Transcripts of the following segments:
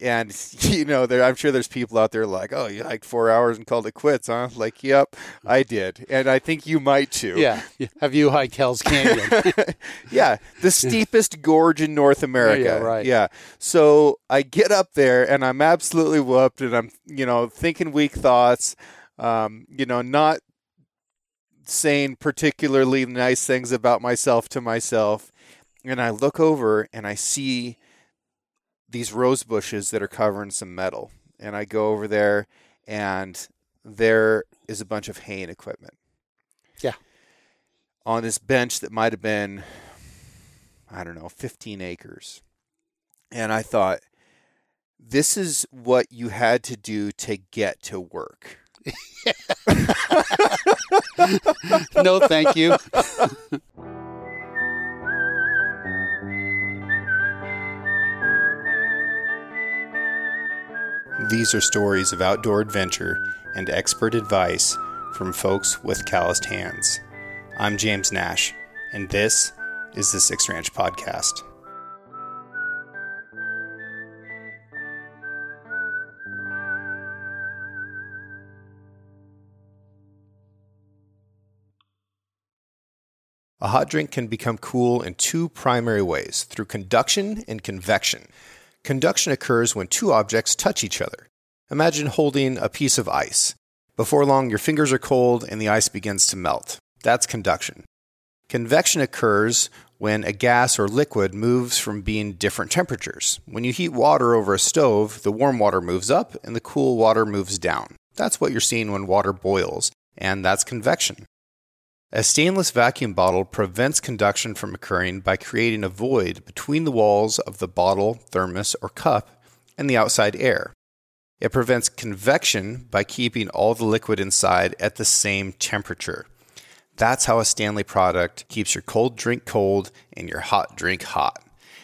and you know, there, I'm sure there's people out there like, "Oh, you hiked four hours and called it quits, huh?" Like, yep, I did, and I think you might too. Yeah. Have you hiked Hell's Canyon? yeah, the steepest gorge in North America. Yeah, right. Yeah. So I get up there and I'm absolutely whooped, and I'm you know thinking weak thoughts, um, you know, not saying particularly nice things about myself to myself, and I look over and I see these rose bushes that are covering some metal, and I go over there and there is a bunch of haying equipment. Yeah. On this bench that might have been, I don't know, 15 acres. And I thought, this is what you had to do to get to work. no, thank you. These are stories of outdoor adventure and expert advice from folks with calloused hands. I'm James Nash, and this is the Six Ranch Podcast. A hot drink can become cool in two primary ways through conduction and convection. Conduction occurs when two objects touch each other. Imagine holding a piece of ice. Before long, your fingers are cold and the ice begins to melt. That's conduction. Convection occurs when a gas or liquid moves from being different temperatures. When you heat water over a stove, the warm water moves up and the cool water moves down. That's what you're seeing when water boils, and that's convection. A stainless vacuum bottle prevents conduction from occurring by creating a void between the walls of the bottle, thermos, or cup and the outside air. It prevents convection by keeping all the liquid inside at the same temperature. That's how a Stanley product keeps your cold drink cold and your hot drink hot.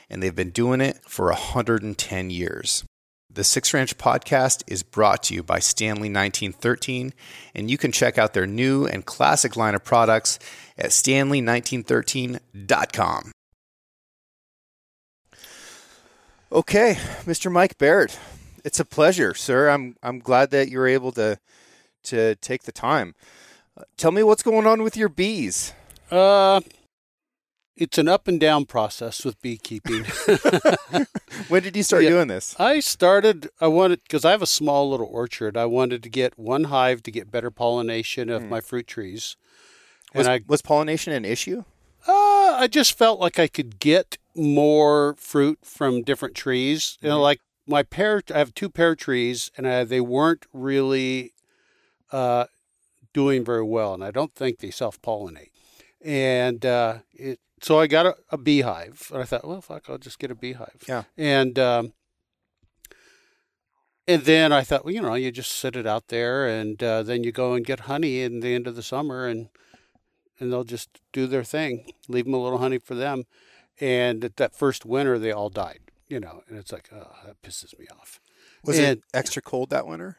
And they've been doing it for 110 years. The Six Ranch podcast is brought to you by Stanley 1913, and you can check out their new and classic line of products at stanley1913.com. Okay, Mr. Mike Baird, it's a pleasure, sir. I'm I'm glad that you're able to to take the time. Uh, tell me what's going on with your bees. Uh, it's an up and down process with beekeeping. when did you start Yeah. doing this? I started, I wanted, because I have a small little orchard, I wanted to get one hive to get better pollination of my fruit trees. Was, and I, was pollination an issue? uh, I just felt like I could get more fruit from different trees. You know, like my pear, I have two pear trees, and I, they weren't really uh, doing very well, and I don't think they self pollinate. And uh, it, so I got a, a beehive, and I thought, well, fuck, I'll just get a beehive. Yeah. And um, and then I thought, well, you know, you just sit it out there, and uh, then you go and get honey in the end of the summer, and and they'll just do their thing. Leave them a little honey for them. And at that first winter, they all died. You know, and it's like, oh, that pisses me off. Was And- it extra cold that winter?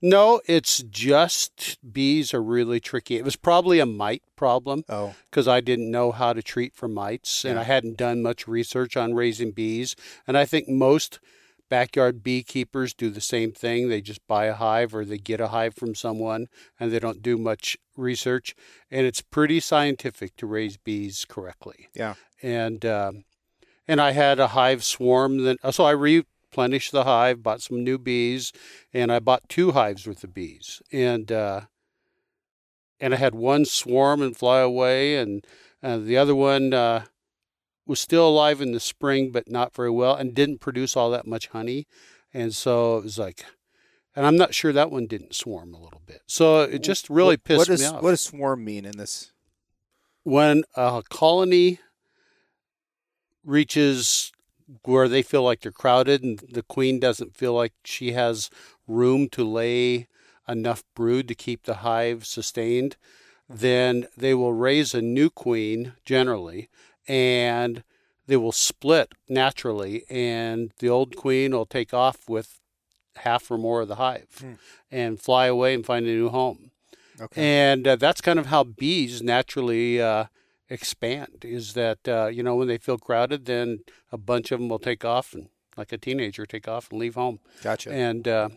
No, it's just bees are really tricky. It was probably a mite problem Oh, because I didn't know how to treat for mites and Yeah. I hadn't done much research on raising bees. And I think most backyard beekeepers do the same thing. They just buy a hive or they get a hive from someone and they don't do much research. And it's pretty scientific to raise bees correctly. yeah. And um, and I had a hive swarm. Then so I replenished the hive, bought some new bees, and I bought two hives worth of bees. And uh, and I had one swarm and fly away, and uh, the other one uh, was still alive in the spring, but not very well, and didn't produce all that much honey. And so it was like, and I'm not sure that one didn't swarm a little bit. So it just really What- pissed what does, me off. What does swarm mean in this? when a colony reaches where they feel like they're crowded and the queen doesn't feel like she has room to lay enough brood to keep the hive sustained, then they will raise a new queen generally and they will split naturally and the old queen will take off with half or more of the hive Hmm. and fly away and find a new home. Okay. And uh, that's kind of how bees naturally uh, expand. Is that uh, you know when they feel crowded, then a bunch of them will take off and like a teenager, take off and leave home. Gotcha. And uh,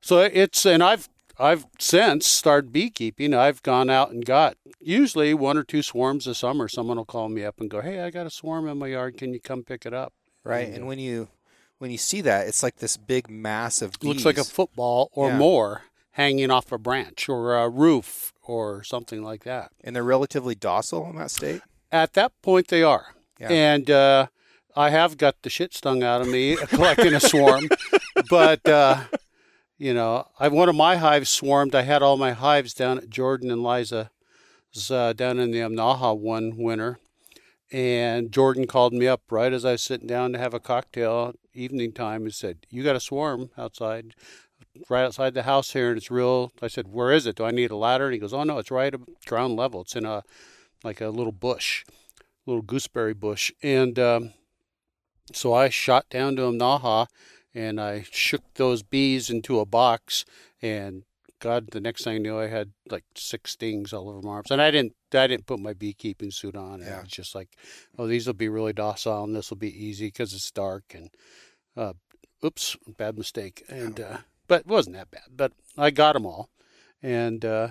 so it's and I've I've since started beekeeping. I've gone out and got usually one or two swarms a summer. Someone will call me up and go, "Hey, I got a swarm in my yard. Can you come pick it up?" right. And when you when you see that, it's like this big mass of bees. Looks like a football or Yeah. more hanging off a branch or a roof or something like that. and they're relatively docile in that state. At that point, they are. Yeah. And uh, I have got the shit stung out of me collecting a swarm, but uh, you know, I one of my hives swarmed. I had all my hives down at Jordan and Liza's uh, down in the Imnaha one winter, and Jordan called me up right as I was sitting down to have a cocktail evening time and said, "You got a swarm outside." Right outside the house here, and it's real. I said, "Where is it? Do I need a ladder?" And he goes, "Oh no, it's right at ground level. It's in a like a little bush, little gooseberry bush." And um, so I shot down to Imnaha, and I shook those bees into a box and God, the next thing I knew, I had like six stings all over my arms, and I didn't, I didn't put my beekeeping suit on. Yeah. It was just like, oh, these will be really docile, and this will be easy because it's dark. And, uh, oops, bad mistake. And, uh, but it wasn't that bad. But I got them all, and uh,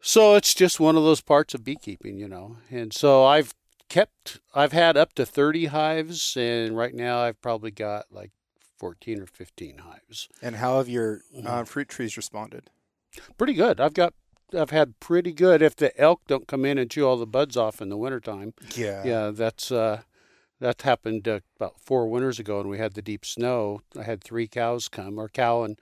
so it's just one of those parts of beekeeping, you know. And so I've kept, I've had up to thirty hives, and right now I've probably got like 14 or 15 hives. And how have your Mm-hmm. uh, fruit trees responded? Pretty good. I've got I've had pretty good if the elk don't come in and chew all the buds off in the wintertime. Yeah. Yeah, that's uh that happened uh, about 4 winters ago and we had the deep snow. I had 3 cows come or cow and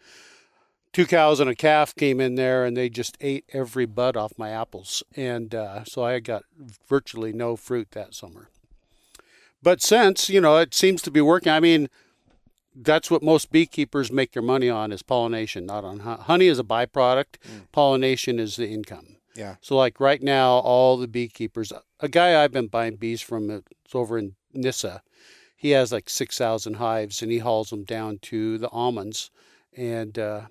two cows and a calf came in there and they just ate every bud off my apples. And uh, so I got virtually no fruit that summer. But since, you know, it seems to be working. I mean, that's what most beekeepers make their money on is pollination, not on honey. Honey is a byproduct. Pollination is the income. Yeah. So like right now, all the beekeepers, a guy I've been buying bees from, it's over in Nyssa. He has like six thousand hives, and he hauls them down to the almonds, and uh,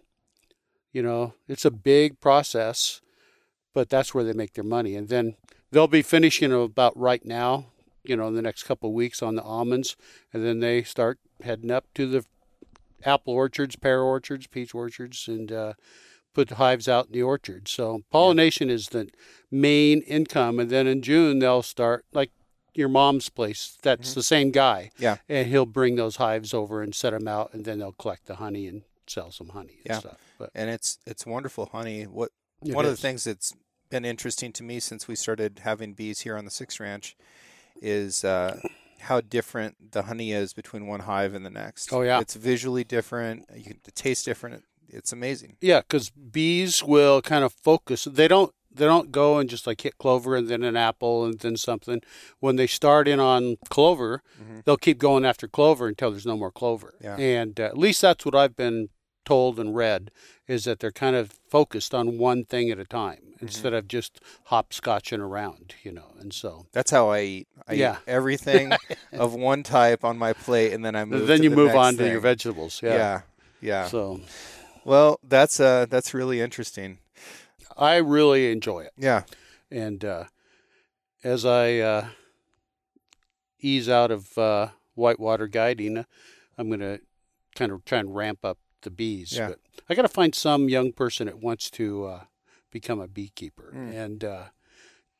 you know it's a big process, but that's where they make their money. And then they'll be finishing about right now, you know, in the next couple of weeks on the almonds, and then they start heading up to the apple orchards, pear orchards, peach orchards, and uh, put the hives out in the orchards. So pollination is the main income, and then in June they'll start like your mom's place. That's the same guy, Yeah. and he'll bring those hives over and set them out, and then they'll collect the honey and sell some honey and Yeah. stuff. But And it's it's wonderful honey. What one of the things that's been interesting to me since we started having bees here on the Six Ranch is uh, how different the honey is between one hive and the next. Oh, yeah. it's visually different. You can it tastes different. It's amazing. Yeah, because bees will kind of focus. They don't. They don't go and just like hit clover and then an apple and then something. When they start in on clover, they'll keep going after clover until there's no more clover. Yeah. And uh, at least that's what I've been told and read is that they're kind of focused on one thing at a time instead of just hopscotching around, you know. And so That's how I eat. I Yeah. eat everything of one type on my plate, and then I move. then you the move on to your vegetables. Yeah. Yeah, yeah. So Well, that's uh, that's really interesting. I really enjoy it. Yeah, And uh, as I uh, ease out of uh, whitewater guiding, I'm going to kind of try and ramp up the bees. Yeah. But I got to find some young person that wants to uh, become a beekeeper Mm. and uh,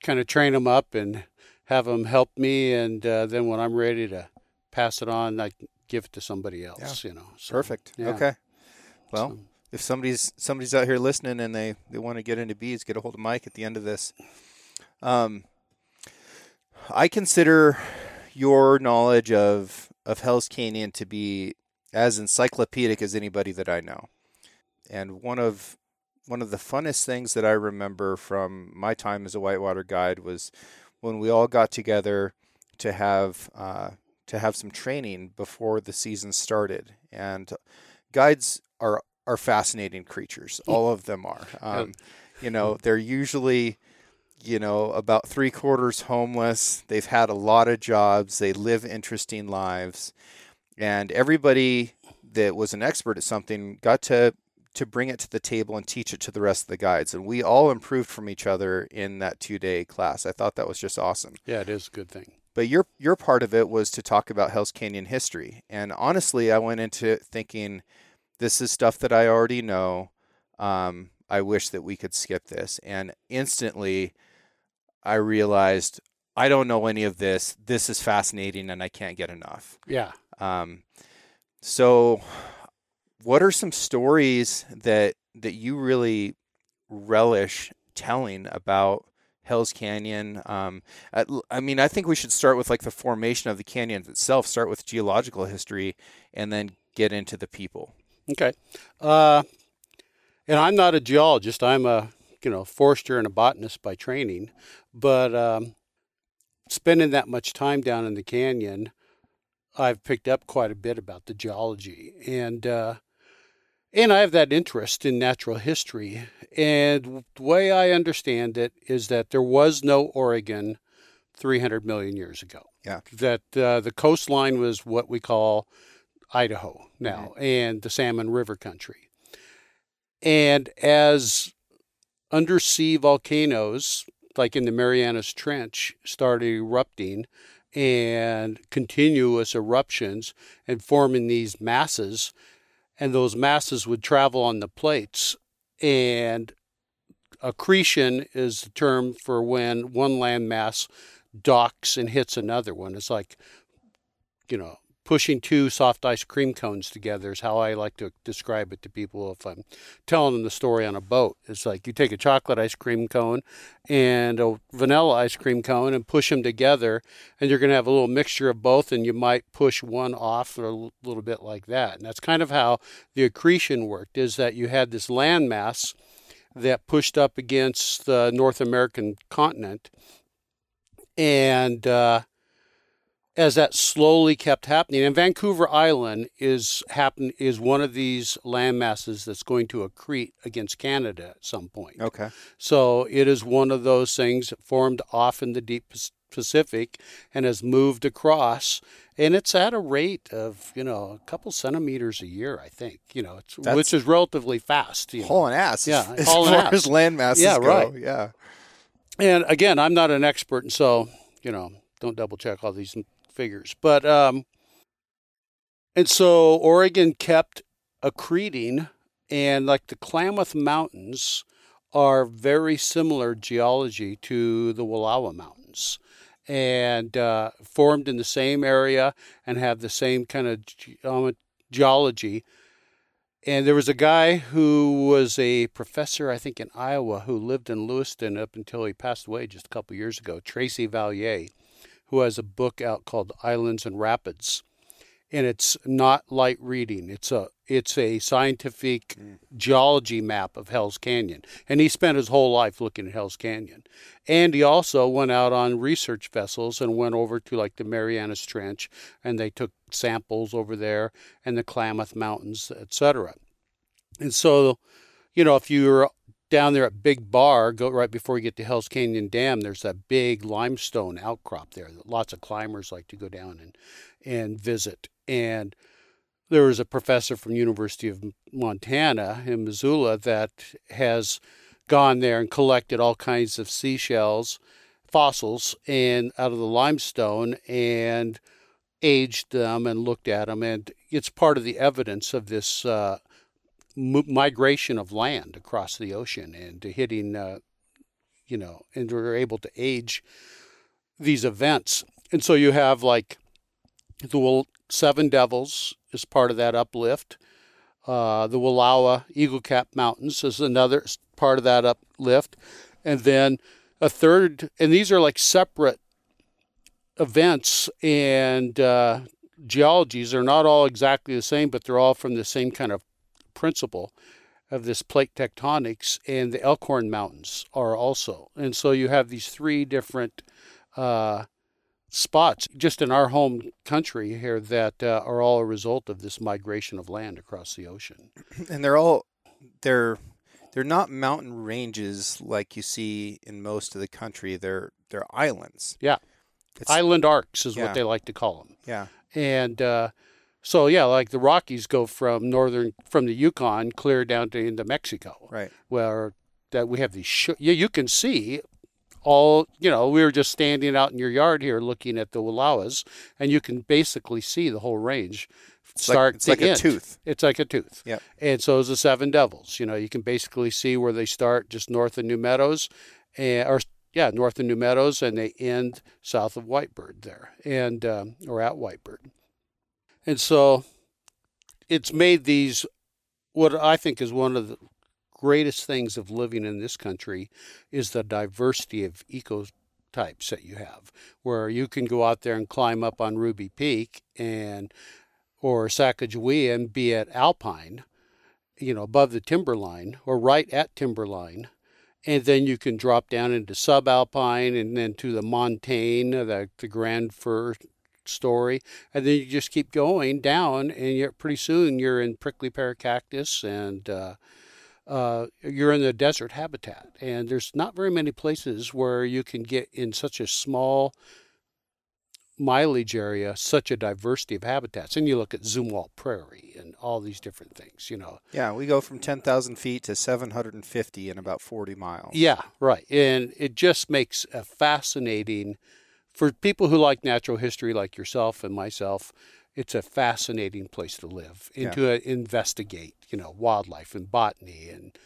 kind of train them up and have them help me. And uh, then when I'm ready to pass it on, I give it to somebody else. You know, So, perfect. yeah. Okay. Well, So- if somebody's somebody's out here listening and they, they want to get into bees, get a hold of Mike at the end of this. Um, I consider your knowledge of of Hell's Canyon to be as encyclopedic as anybody that I know. And one of one of the funnest things that I remember from my time as a whitewater guide was when we all got together to have uh, to have some training before the season started. And guides are are fascinating creatures. All of them are. Um, you know, they're usually you know about three quarters homeless. They've had a lot of jobs. They live interesting lives, and everybody that was an expert at something got to to bring it to the table and teach it to the rest of the guides. And we all improved from each other in that two day class. I thought that was just awesome. Yeah, it is a good thing. But your your part of it was to talk about Hell's Canyon history, and honestly, I went into thinking this is stuff that I already know. Um, I wish that we could skip this, and instantly, I realized I don't know any of this. This is fascinating, and I can't get enough. Yeah. Um, so, what are some stories that that you really relish telling about Hell's Canyon? Um, I, I mean, I think we should start with like the formation of the canyon itself. Start with geological history, and then get into the people. Okay. Uh, and I'm not a geologist. I'm a you know forester and a botanist by training, but um, spending that much time down in the canyon, I've picked up quite a bit about the geology and. Uh, and I have that interest in natural history. And the way I understand it is that there was no Oregon 300 million years ago. Yeah. That uh, the coastline was what we call Idaho now Mm-hmm. and the Salmon River country. And as undersea volcanoes, like in the Marianas Trench, started erupting and continuous eruptions and forming these masses, and those masses would travel on the plates. And accretion is the term for when one landmass docks and hits another one. It's like, you know, pushing two soft ice cream cones together is how I like to describe it to people if I'm telling them the story on a boat. It's like you take a chocolate ice cream cone and a vanilla ice cream cone and push them together, and you're going to have a little mixture of both, and you might push one off a little bit like that. And that's kind of how the accretion worked, is that you had this landmass that pushed up against the North American continent. And uh, as that slowly kept happening, and Vancouver Island is happen is one of these land masses that's going to accrete against Canada at some point. Okay. So it is one of those things that formed off in the deep Pacific and has moved across, and it's at a rate of you know a couple centimeters a year, I think. You know, which is relatively fast. You know. Hauling ass. Yeah, As hauling far ass. as land masses Yeah, go. right. Yeah. And again, I'm not an expert, and so you know, don't double check all these figures. But um, and so Oregon kept accreting, and like the Klamath Mountains are very similar geology to the Wallowa Mountains, and uh, formed in the same area and have the same kind of ge- um, geology. And there was a guy who was a professor, I think, in Iowa, who lived in Lewiston up until he passed away just a couple years ago, Tracy Vallier, who has a book out called Islands and Rapids. And it's not light reading. It's a it's a scientific hmm. geology map of Hell's Canyon. And he spent his whole life looking at Hell's Canyon. And he also went out on research vessels and went over to like the Marianas Trench and they took samples over there and the Klamath Mountains, etc. And so, you know, if you're down there at Big Bar, go right before you get to Hell's Canyon Dam, there's that big limestone outcrop there that lots of climbers like to go down and, and visit. And there was a professor from University of Montana in Missoula that has gone there and collected all kinds of seashells, fossils, and out of the limestone and aged them and looked at them, and it's part of the evidence of this uh, m- migration of land across the ocean and to hitting, uh, you know, and we're able to age these events. And so you have like the Seven Devils is part of that uplift. Uh, the Wallowa Eagle Cap Mountains is another part of that uplift. And then a third, and these are like separate events and uh, geologies are not all exactly the same, but they're all from the same kind of principle of this plate tectonics. And the Elkhorn Mountains are also. And so you have these three different uh, spots just in our home country here that uh, are all a result of this migration of land across the ocean. and they're all they're they're not mountain ranges like you see in most of the country. They're they're islands. Yeah. It's, Island arcs is Yeah. what they like to call them. yeah. And uh, so, yeah, like the Rockies go from northern, from the Yukon clear down to into Mexico, Right. where that we have these, sh- yeah, you can see all you know we were just standing out in your yard here looking at the Wallowas and you can basically see the whole range It's start like, it's to like a tooth. It's like a tooth. Yep. And so is the Seven Devils. You know, you can basically see where they start just north of New Meadows, and or yeah, north of New Meadows, and they end south of Whitebird there, and um, or at Whitebird. And so, it's made these what I think is one of the greatest things of living in this country is the diversity of ecotypes that you have, where you can go out there and climb up on Ruby Peak and or Sacagawea and be at Alpine, you know, above the timberline or right at timberline. And then you can drop down into subalpine and then to the montane, the, the grand fir story. And then you just keep going down, and you're pretty soon you're in prickly pear cactus and uh, uh, you're in the desert habitat. And there's not very many places where you can get in such a small mileage area such a diversity of habitats. And you look at Zumwalt Prairie and all these different things, you know. Yeah, we go from 10,000 feet to 750 in about 40 miles. Yeah, right. And it just makes a fascinating, for people who like natural history like yourself and myself, it's a fascinating place to live and Yeah. to uh, investigate, you know, wildlife and botany and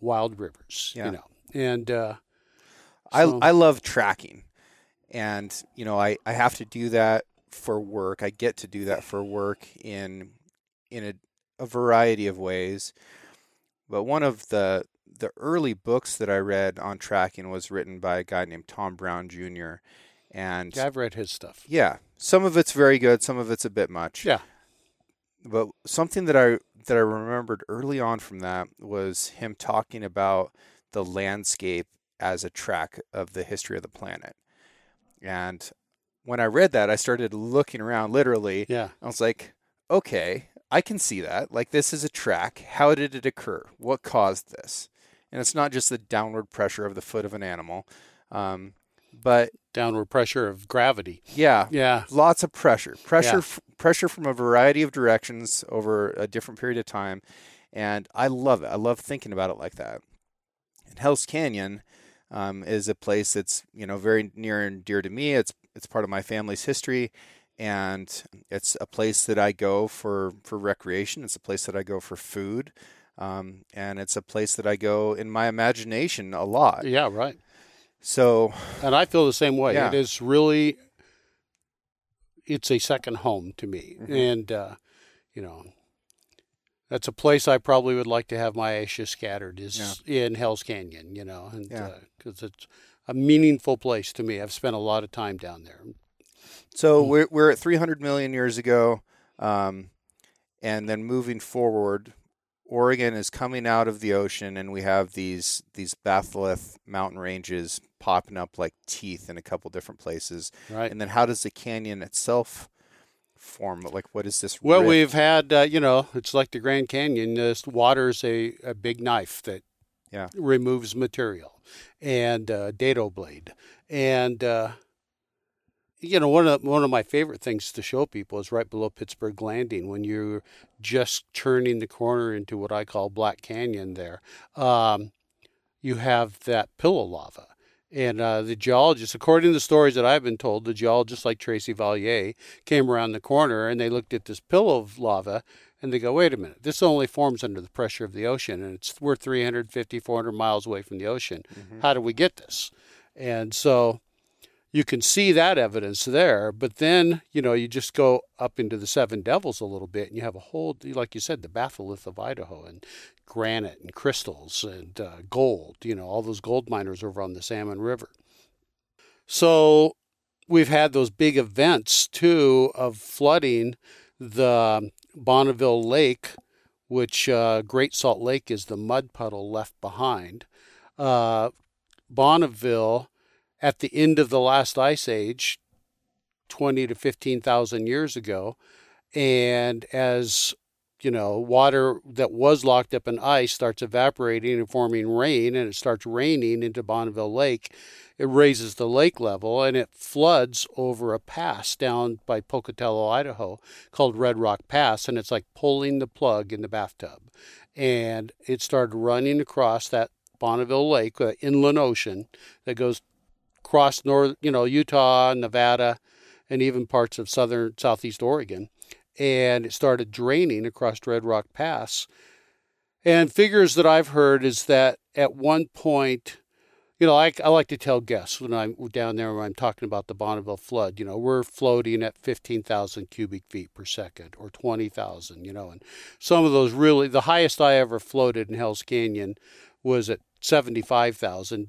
wild rivers, Yeah. you know. And uh, I, I love tracking. And, you know, I, I have to do that for work. I get to do that for work in in a, a variety of ways. But one of the the early books that I read on tracking was written by a guy named Tom Brown Jr. And yeah, I've read his stuff. yeah, some of it's very good, some of it's a bit much. Yeah. But something that I that I remembered early on from that was him talking about the landscape as a track of the history of the planet. And when I read that, I started looking around literally. Yeah. I was like, okay, I can see that. Like this is a track. How did it occur? What caused this? And it's not just the downward pressure of the foot of an animal. Um, but Downward pressure of gravity. yeah, Yeah. lots of pressure pressure Yeah. f- pressure from a variety of directions over a different period of time and i love it i love thinking about it like that and hell's canyon um, is a place that's you know very near and dear to me it's it's part of my family's history and it's a place that i go for for recreation it's a place that i go for food um, and it's a place that i go in my imagination a lot Yeah, right. So And I feel the same way. Yeah. It is really, it's a second home to me. Mhm. And, uh, you know, that's a place I probably would like to have my ashes scattered is in Hell's Canyon, you know, and Yeah. because it's a meaningful place to me. I've spent a lot of time down there. So Mm. we're we're at 300 million years ago, um, and then moving forward, Oregon is coming out of the ocean, and we have these these batholith mountain ranges popping up like teeth in a couple different places. Right. And then how does the canyon itself form? Like what is this? Well, rift? we've had, uh, you know, it's like the Grand Canyon. This water's a, a big knife that Yeah. removes material, and uh, dado blade, and uh, you know, one of one of my favorite things to show people is right below Pittsburgh Landing when you're just turning the corner into what I call Black Canyon. There, um, you have that pillow lava. And uh, the geologists, according to the stories that I've been told, the geologists like Tracy Vallier came around the corner and they looked at this pillow of lava and they go, wait a minute, this only forms under the pressure of the ocean and it's we're 350, 400 miles away from the ocean. Mhm. How do we get this? And so you can see that evidence there, but then, you know, you just go up into the Seven Devils a little bit and you have a whole, like you said, the batholith of Idaho and granite and crystals and uh, gold, you know, all those gold miners over on the Salmon River. So we've had those big events too of flooding the Bonneville Lake, which uh, Great Salt Lake is the mud puddle left behind. Uh, Bonneville, at the end of the last ice age, 20 to 15,000 years ago, and as you know, water that was locked up in ice starts evaporating and forming rain, and it starts raining into Bonneville Lake. It raises the lake level and it floods over a pass down by Pocatello, Idaho, called Red Rock Pass, and it's like pulling the plug in the bathtub. And it started running across that Bonneville Lake, uh, inland ocean that goes across north, you know, Utah, Nevada, and even parts of southern southeast Oregon, and it started draining across Red Rock Pass. And figures that I've heard is that at one point, you know, I, I like to tell guests when I'm down there when I'm talking about the Bonneville flood, you know, we're floating at 15,000 cubic feet per second or 20,000, you know, and some of those really, the highest I ever floated in Hell's Canyon was at 75,000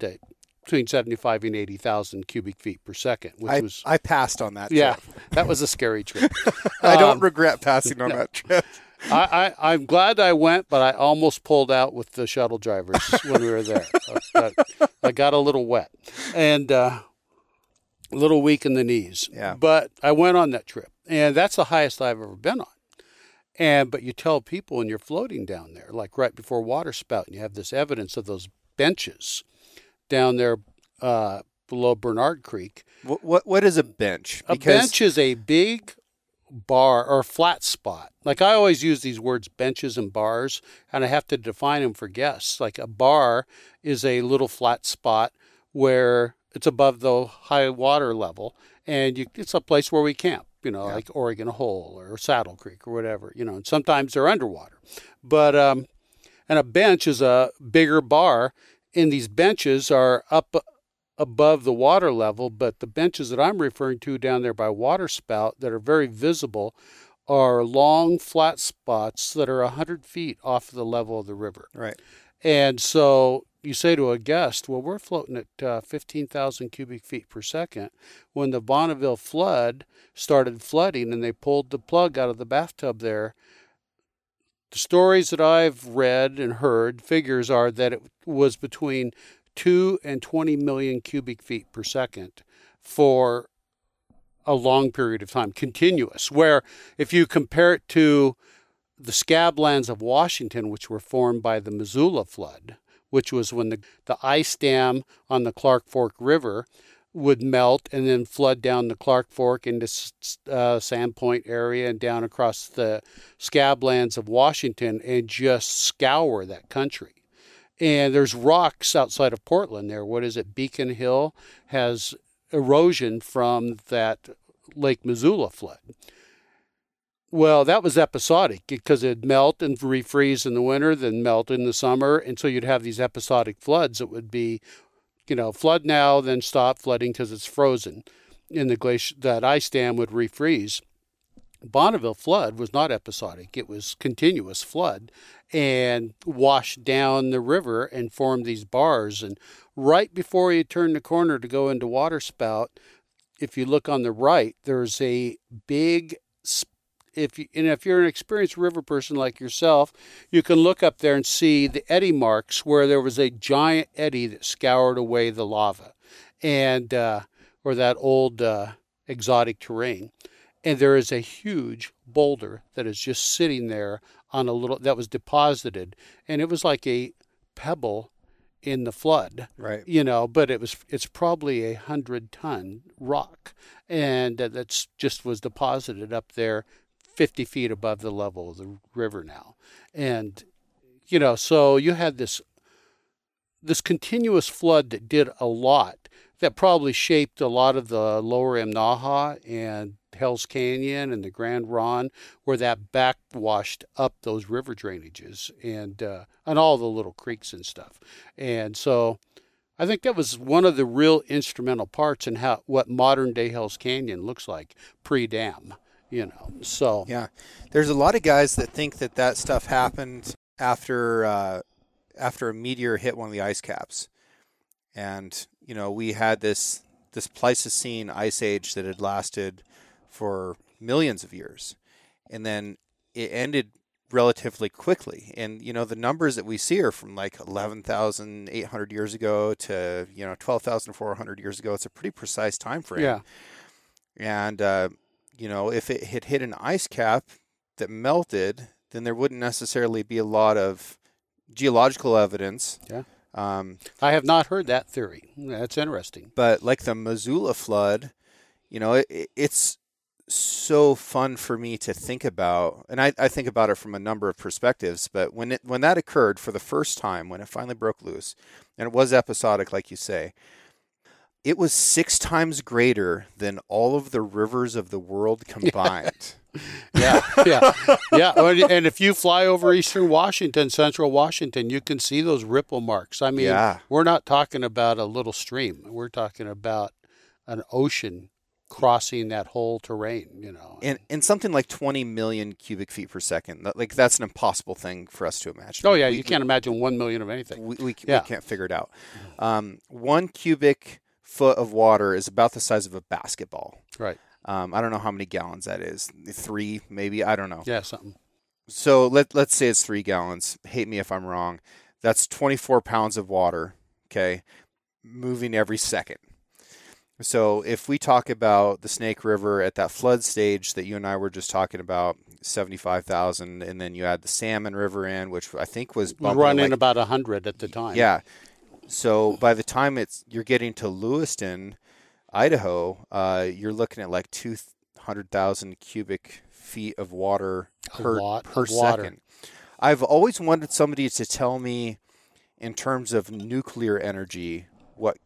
between 75 and 80,000 cubic feet per second, which I, was I passed on that. yeah, that was a scary trip. I don't Um, regret passing on no. that trip. I, I I'm glad I went, but I almost pulled out with the shuttle drivers when we were there. I, I- I got a little wet and uh, a little weak in the knees. Yeah. But I went on that trip, and that's the highest I've ever been on. And but you tell people when you're floating down there, like right before water spout, and you have this evidence of those benches down there uh, below Bernard Creek. What, what what is a bench? A bench is a big bar or flat spot. Like I always use these words benches and bars, and I have to define them for guests. Like a bar is a little flat spot where it's above the high water level, and you, it's a place where we camp. You know, Yeah. like Oregon Hole or Saddle Creek or whatever. You know, and sometimes they're underwater, but um, and a bench is a bigger bar, and these benches are up above the water level, but the benches that I'm referring to down there by water spout that are very visible are long flat spots that are 100 feet off the level of the river. right. And so you say to a guest, well, we're floating at uh, 15,000 cubic feet per second. When the Bonneville flood started flooding and they pulled the plug out of the bathtub there, the stories that I've read and heard figures are that it was between 2 and 20 million cubic feet per second for a long period of time, continuous. Where if you compare it to the scablands of Washington, which were formed by the Missoula flood, which was when the, the ice dam on the Clark Fork River would melt and then flood down the Clark Fork into uh, Sandpoint area and down across the scablands of Washington and just scour that country. And there's rocks outside of Portland there. What is it? Beacon Hill has erosion from that Lake Missoula flood. Well, that was episodic because it'd melt and refreeze in the winter, then melt in the summer. And so you'd have these episodic floods that would be, you know, flood now, then stop flooding because it's frozen. And the glacier, that ice dam would refreeze. Bonneville flood was not episodic, it was continuous flood and washed down the river and formed these bars. And right before you turn the corner to go into waterspout, if you look on the right, there's a big if you, and if you're an experienced river person like yourself, you can look up there and see the eddy marks where there was a giant eddy that scoured away the lava, and uh, or that old uh, exotic terrain, and there is a huge boulder that is just sitting there on a little that was deposited, and it was like a pebble in the flood Right. you know but it was it's probably a hundred ton rock. And uh, that's just was deposited up there 50 feet above the level of the river now and you know so you had this this continuous flood that did a lot that probably shaped a lot of the lower Imnaha and Hell's Canyon and the Grande Ronde, where that backwashed up those river drainages and uh, and all the little creeks and stuff. And so, I think that was one of the real instrumental parts in how what modern day Hell's Canyon looks like pre dam. You know, so Yeah, there's a lot of guys that think that that stuff happened after uh, after a meteor hit one of the ice caps, and you know we had this this Pleistocene ice age that had lasted for millions of years, and then it ended relatively quickly. And you know the numbers that we see are from like 11,800 years ago to you know 12,400 years ago. It's a pretty precise time frame. yeah, And, uh, you know, if it had hit an ice cap that melted, then there wouldn't necessarily be a lot of geological evidence. Yeah. Um, I have not heard that theory. That's interesting. but like the Missoula flood, you know, it, it's so fun for me to think about, and I, I think about it from a number of perspectives. But when it when that occurred for the first time, when it finally broke loose, and it was episodic, like you say, it was six times greater than all of the rivers of the world combined. yeah, yeah, yeah. And if you fly over eastern Washington, central Washington, you can see those ripple marks. I mean, Yeah. we're not talking about a little stream. We're talking about an ocean crossing that whole terrain. You know. and and something like 20 million cubic feet per second. That- Like that's an impossible thing for us to imagine. oh yeah, We- you can't imagine one million of anything. We, we, Yeah. we can't figure it out. Um, one cubic foot of water is about the size of a basketball. Right. Um, I don't know how many gallons that is. Three, maybe. I don't know. Yeah, something. So let let's say it's three gallons. Hate me if I'm wrong. That's 24 pounds of water. Okay, moving every second. So if we talk about the Snake River at that flood stage that you and I were just talking about, 75,000, and then you add the Salmon River in, which I think was running like about a hundred at the time. yeah. So by the time it's you're getting to Lewiston, Idaho, uh, you're looking at like two hundred thousand cubic feet of water A per per of water. second. I've always wanted somebody to tell me, in terms of nuclear energy, what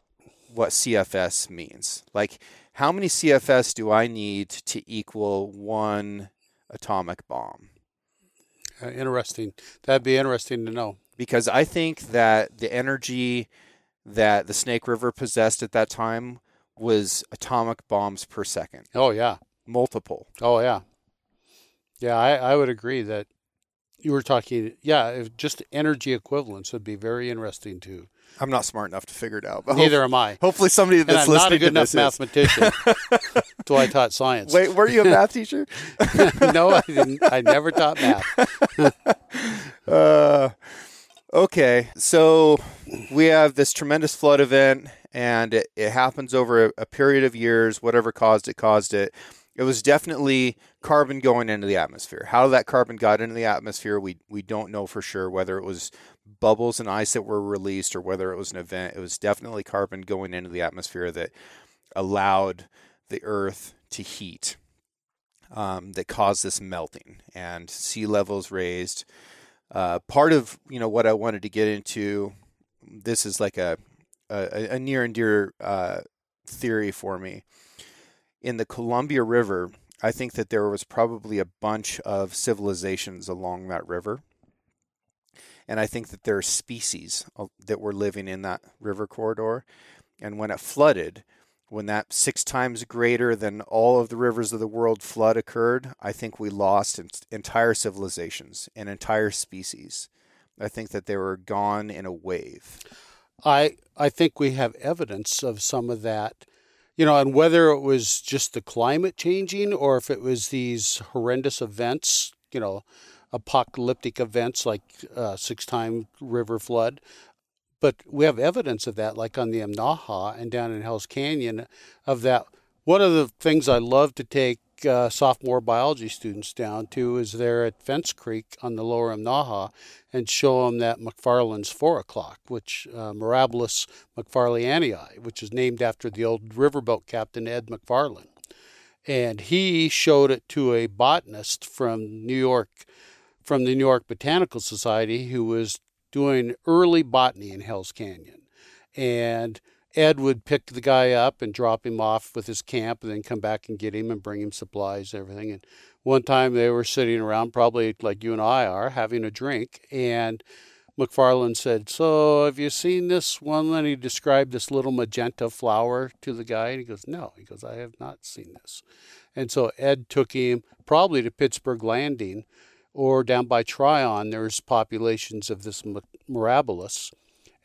what CFS means. Like, how many CFS do I need to equal one atomic bomb? Uh, interesting. That'd be interesting to know. Because I think that the energy that the Snake River possessed at that time was atomic bombs per second, Oh yeah. multiple. Oh yeah. Yeah, I, I would agree that you were talking. Yeah, if just energy equivalents would be very interesting too. I'm not smart enough to figure it out, but Neither am I. hopefully somebody And that's I'm not a good enough is. mathematician. so I taught science. Wait, were you a math teacher? no, I didn't. I never taught math. Okay, so we have this tremendous flood event, and it, it happens over a, a period of years. Whatever caused it, caused it. It was definitely carbon going into the atmosphere. How that carbon got into the atmosphere, we we don't know for sure. Whether it was bubbles and ice that were released, or whether it was an event, it was definitely carbon going into the atmosphere that allowed the Earth to heat. Um, that caused this melting and sea levels raised. Uh, part of you know what I wanted to get into, this is like a a, a near and dear uh, theory for me. In the Columbia River, I think that there was probably a bunch of civilizations along that river, and I think that there are species uh, that were living in that river corridor. And when it flooded, when that six times greater than all of the rivers of the world flood occurred, I think we lost entire civilizations and entire species. I think that they were gone in a wave. I I think we have evidence of some of that. You know, and whether it was just the climate changing or if it was these horrendous events, you know, apocalyptic events like uh, six time river flood. But we have evidence of that, like on the Imnaha and down in Hell's Canyon, of that. One of the things I love to take uh, sophomore biology students down to is there at Fence Creek on the lower Imnaha and show them that McFarland's four o'clock, which uh, Mirabilis which is named after the old riverboat captain Ed McFarland. And he showed it to a botanist from New York, from the New York Botanical Society, who was doing early botany in Hell's Canyon. And Ed would pick the guy up and drop him off with his camp and then come back and get him and bring him supplies and everything. And one time they were sitting around, probably like you and I are, having a drink. And McFarland said, So have you seen this one? And he described this little magenta flower to the guy. And he goes, No. He goes, I have not seen this. And so Ed took him probably to Pittsburgh Landing or down by Tryon. There's populations of this Mirabilis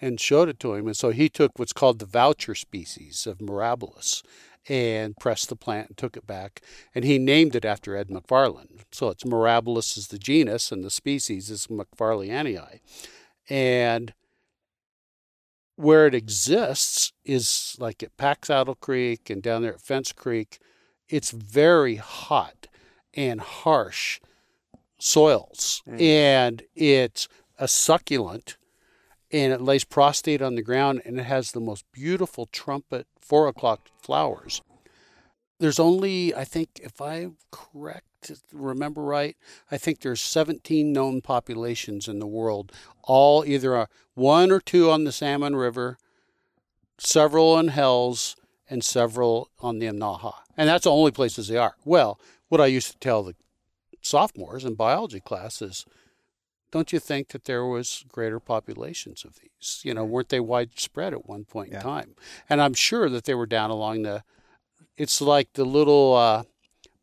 and showed it to him. And so he took what's called the voucher species of Mirabilis and pressed the plant and took it back. And he named it after Ed McFarland. So it's Mirabilis is the genus and the species is macfarlanei. And where it exists is like at Paxsaddle Creek and down there at Fence Creek. It's very hot and harsh soils. Mm. And it's a succulent and it lays prostate on the ground and it has the most beautiful trumpet four o'clock flowers. there's only I think if I'm correct, remember right, I think there's 17 known populations in the world, all either one or two on the Salmon River, several on Hell's, and several on the Imnaha. And that's the only places they are. Well, what I used to tell the sophomores in biology classes, don't you think that there was greater populations of these? You know, weren't they widespread at one point Yeah. in time? And I'm sure that they were down along the. It's like the little uh,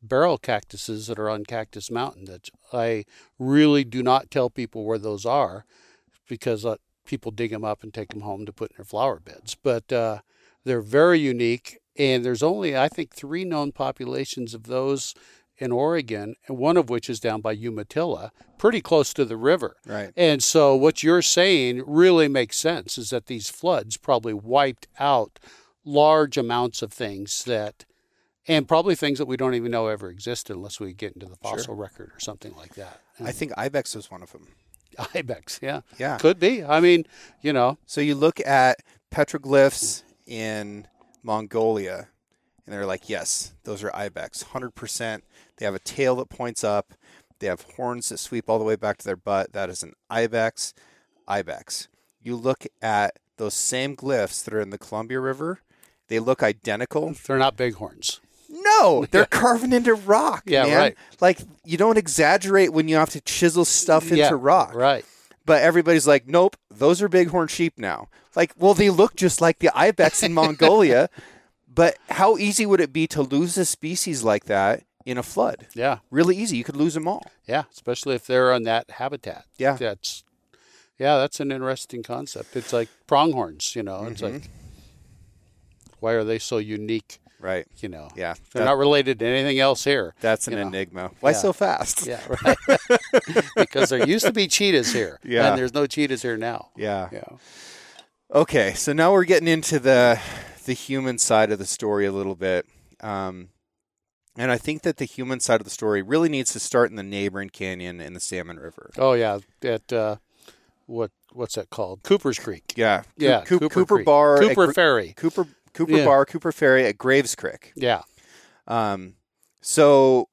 barrel cactuses that are on Cactus Mountain. That I really do not tell people where those are, because uh, people dig them up and take them home to put in their flower beds. But uh, they're very unique, and there's only I think three known populations of those in Oregon, and one of which is down by Umatilla, pretty close to the river. Right. And so what you're saying really makes sense is that these floods probably wiped out large amounts of things that and probably things that we don't even know ever existed unless we get into the fossil record or something like that. I think ibex was one of them. Ibex, yeah. Yeah. Could be. I mean, you know, So you look at petroglyphs in Mongolia, and they're like, yes, those are ibex, hundred percent. They have a tail that points up. They have horns that sweep all the way back to their butt. That is an ibex. Ibex. You look at those same glyphs that are in the Columbia River. They look identical. they're not bighorns. No, they're carving into rock. Yeah, man. right. Like you don't exaggerate when you have to chisel stuff into Yeah, rock. Right. But everybody's like, nope, those are bighorn sheep now. Like, well, they look just like the ibex in Mongolia. But how easy would it be to lose a species like that in a flood? Yeah. Really easy. You could lose them all. Yeah, especially if they're on that habitat. Yeah. That's yeah, that's an interesting concept. It's like pronghorns, you know. It's Mm-hmm. like why are they so unique, Right. you know? Yeah. They're That- not related to anything else here. that's an know. enigma. Why Yeah. so fast? Yeah, right. because there used to be cheetahs here. Yeah. And there's no cheetahs here now. Yeah. Yeah. Okay, so now we're getting into the the human side of the story a little bit, um, and I think that the human side of the story really needs to start in the neighboring canyon in the Salmon River. Oh yeah. At uh, what what's that called? Cooper's Creek. Yeah, Yeah. Coo- Cooper, Cooper Creek. Bar, Cooper Gr- Ferry. Cooper Cooper Yeah. Bar, Cooper Ferry at Graves Creek. Yeah. Um, so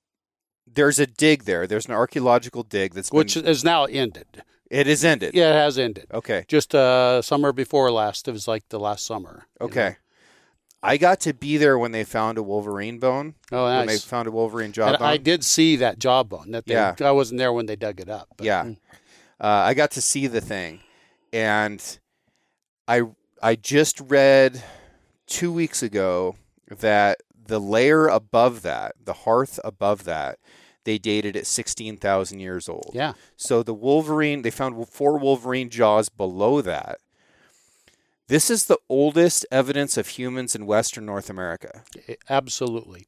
there's a dig there. There's an archaeological dig that's Which been, is now ended. it is ended. Yeah, it has ended. Okay. Just uh summer before last. It was like the last summer. you know. I got to be there when they found a wolverine bone. Oh, When they found a wolverine jawbone. I did see that jawbone. That they, Yeah. I wasn't there when they dug it up. but- Yeah. Uh, I got to see the thing, and I I just read two weeks ago that the layer above that, the hearth above that, they dated at sixteen thousand years old. Yeah. So the Wolverine, they found four Wolverine jaws below that. This is the oldest evidence of humans in Western North America. Absolutely.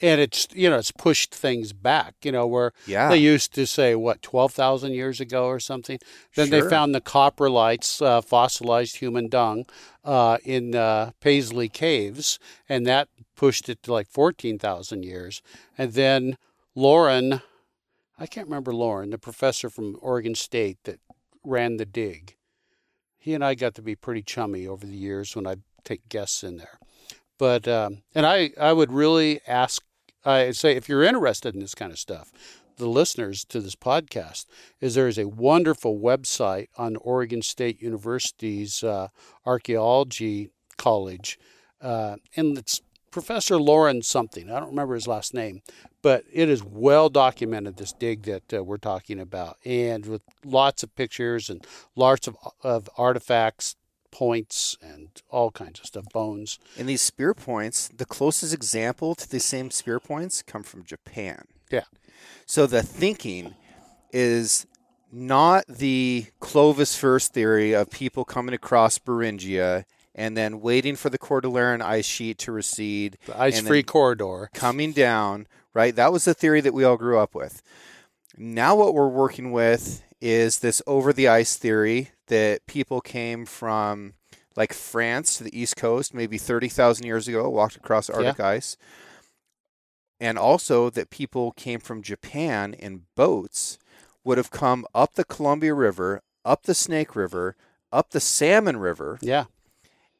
And it's you know it's pushed things back. You know where Yeah. they used to say what twelve thousand years ago or something. Then Sure. they found the coprolites, uh, fossilized human dung, uh, in uh, Paisley Caves, and that pushed it to like fourteen thousand years. And then Loren, I can't remember Loren, the professor from Oregon State that ran the dig. He and I got to be pretty chummy over the years when I'd take guests in there. But um, and I I would really ask I say if you're interested in this kind of stuff, the listeners to this podcast is there is a wonderful website on Oregon State University's uh, archaeology college, uh, and it's Professor Loren something. I don't remember his last name, but it is well documented this dig that uh, we're talking about, and with lots of pictures and lots of of artifacts, points, and all kinds of stuff, bones. And these spear points, the closest example to the same spear points come from Japan. Yeah. So the thinking is not the Clovis first theory of people coming across Beringia and then waiting for the Cordilleran ice sheet to recede, The ice free corridor. coming down, right? That was the theory that we all grew up with. Now what we're working with is this over the ice theory that people came from like France to the east coast maybe 30,000 years ago, walked across Arctic ice. And also that people came from Japan in boats would have come up the Columbia River, up the Snake River, up the Salmon River, Yeah.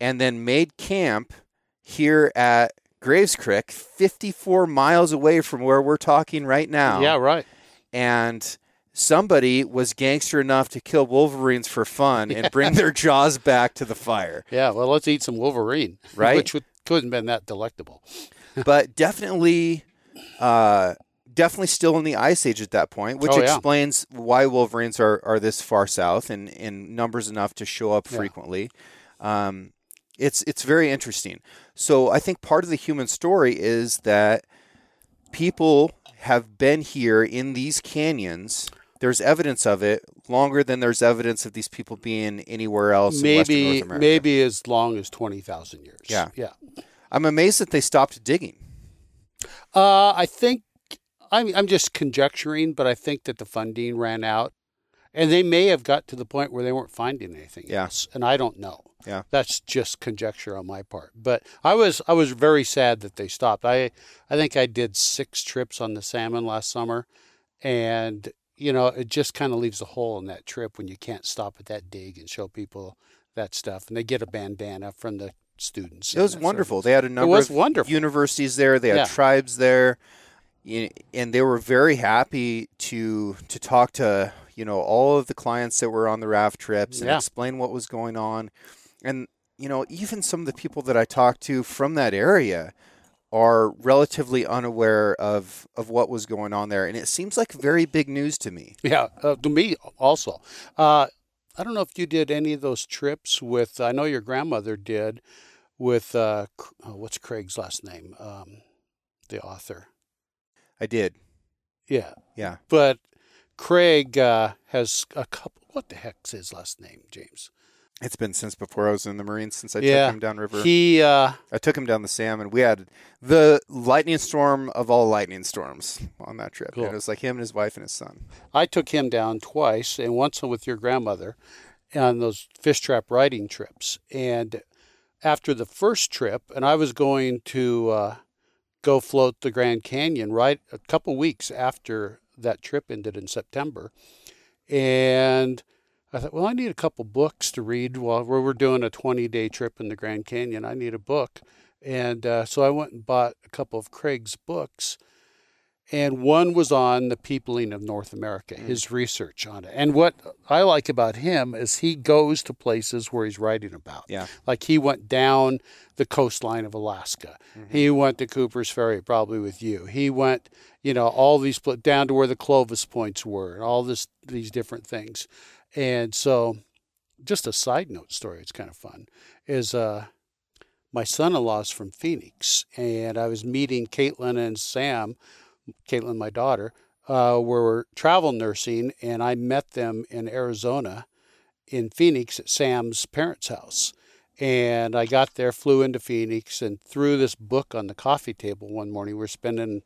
And then made camp here at Graves Creek, 54 miles away from where we're talking right now. Yeah, right. And somebody was gangster enough to kill wolverines for fun and bring their jaws back to the fire. Yeah, well, let's eat some Wolverine, Right. Which would, couldn't have been that delectable. but definitely, uh, definitely still in the ice age at that point, which Oh, yeah. explains why wolverines are, are this far south and in numbers enough to show up Yeah. frequently. Um, it's it's very interesting. So I think part of the human story is that people have been here in these canyons. There's evidence of it longer than there's evidence of these people being anywhere else. in Western maybe North America. maybe as long as twenty thousand years. Yeah. yeah. I'm amazed that they stopped digging. Uh, I think I'm I'm just conjecturing, but I think that the funding ran out, and they may have got to the point where they weren't finding anything Yeah. else, and I don't know. Yeah. that's just conjecture on my part. But I was I was very sad that they stopped. I I think I did six trips on the salmon last summer, and you know it just kind of leaves a hole in that trip when you can't stop at that dig and show people that stuff, and they get a bandana from the students. It was wonderful. so- They had a number was of wonderful. universities there. They had Yeah. tribes there, and they were very happy to to talk to you know all of the clients that were on the raft trips and Yeah. explain what was going on. And you know, even some of the people that I talked to from that area are relatively unaware of of what was going on there, and it seems like very big news to me. Yeah, uh, to me also. Uh, I don't know if you did any of those trips with. I know your grandmother did with. Uh, oh, what's Craig's last name? Um, the author. I did, Yeah, yeah. but Craig uh, has a couple. What the heck's his last name, James? It's been since before I was in the Marines since I Yeah. took him downriver. He. Uh, I took him down the salmon. We had the lightning storm of all lightning storms on that trip. Cool. It was like him and his wife and his son. I took him down twice, and once with your grandmother on those fish trap riding trips. And after the first trip, and I was going to uh, go float the Grand Canyon right a couple weeks after that trip ended in September. And I thought, well, I need a couple books to read while we were doing a 20 day trip in the Grand Canyon. I need a book. And uh, so I went and bought a couple of Craig's books and one was on the peopling of North America, his research on it. And what I like about him is he goes to places where he's writing about. Yeah. Like he went down the coastline of Alaska. He went to Cooper's Ferry, probably with you. He went, you know, all these down to where the Clovis points were, and all this these different things. And so, just a side note story. It's kind of fun. Is uh, my son-in-law's from Phoenix, and I was meeting Caitlin and Sam. Caitlin, my daughter, uh, were travel nursing, and I met them in Arizona, in Phoenix at Sam's parents' house. And I got there, flew into Phoenix, and threw this book on the coffee table one morning. We're spending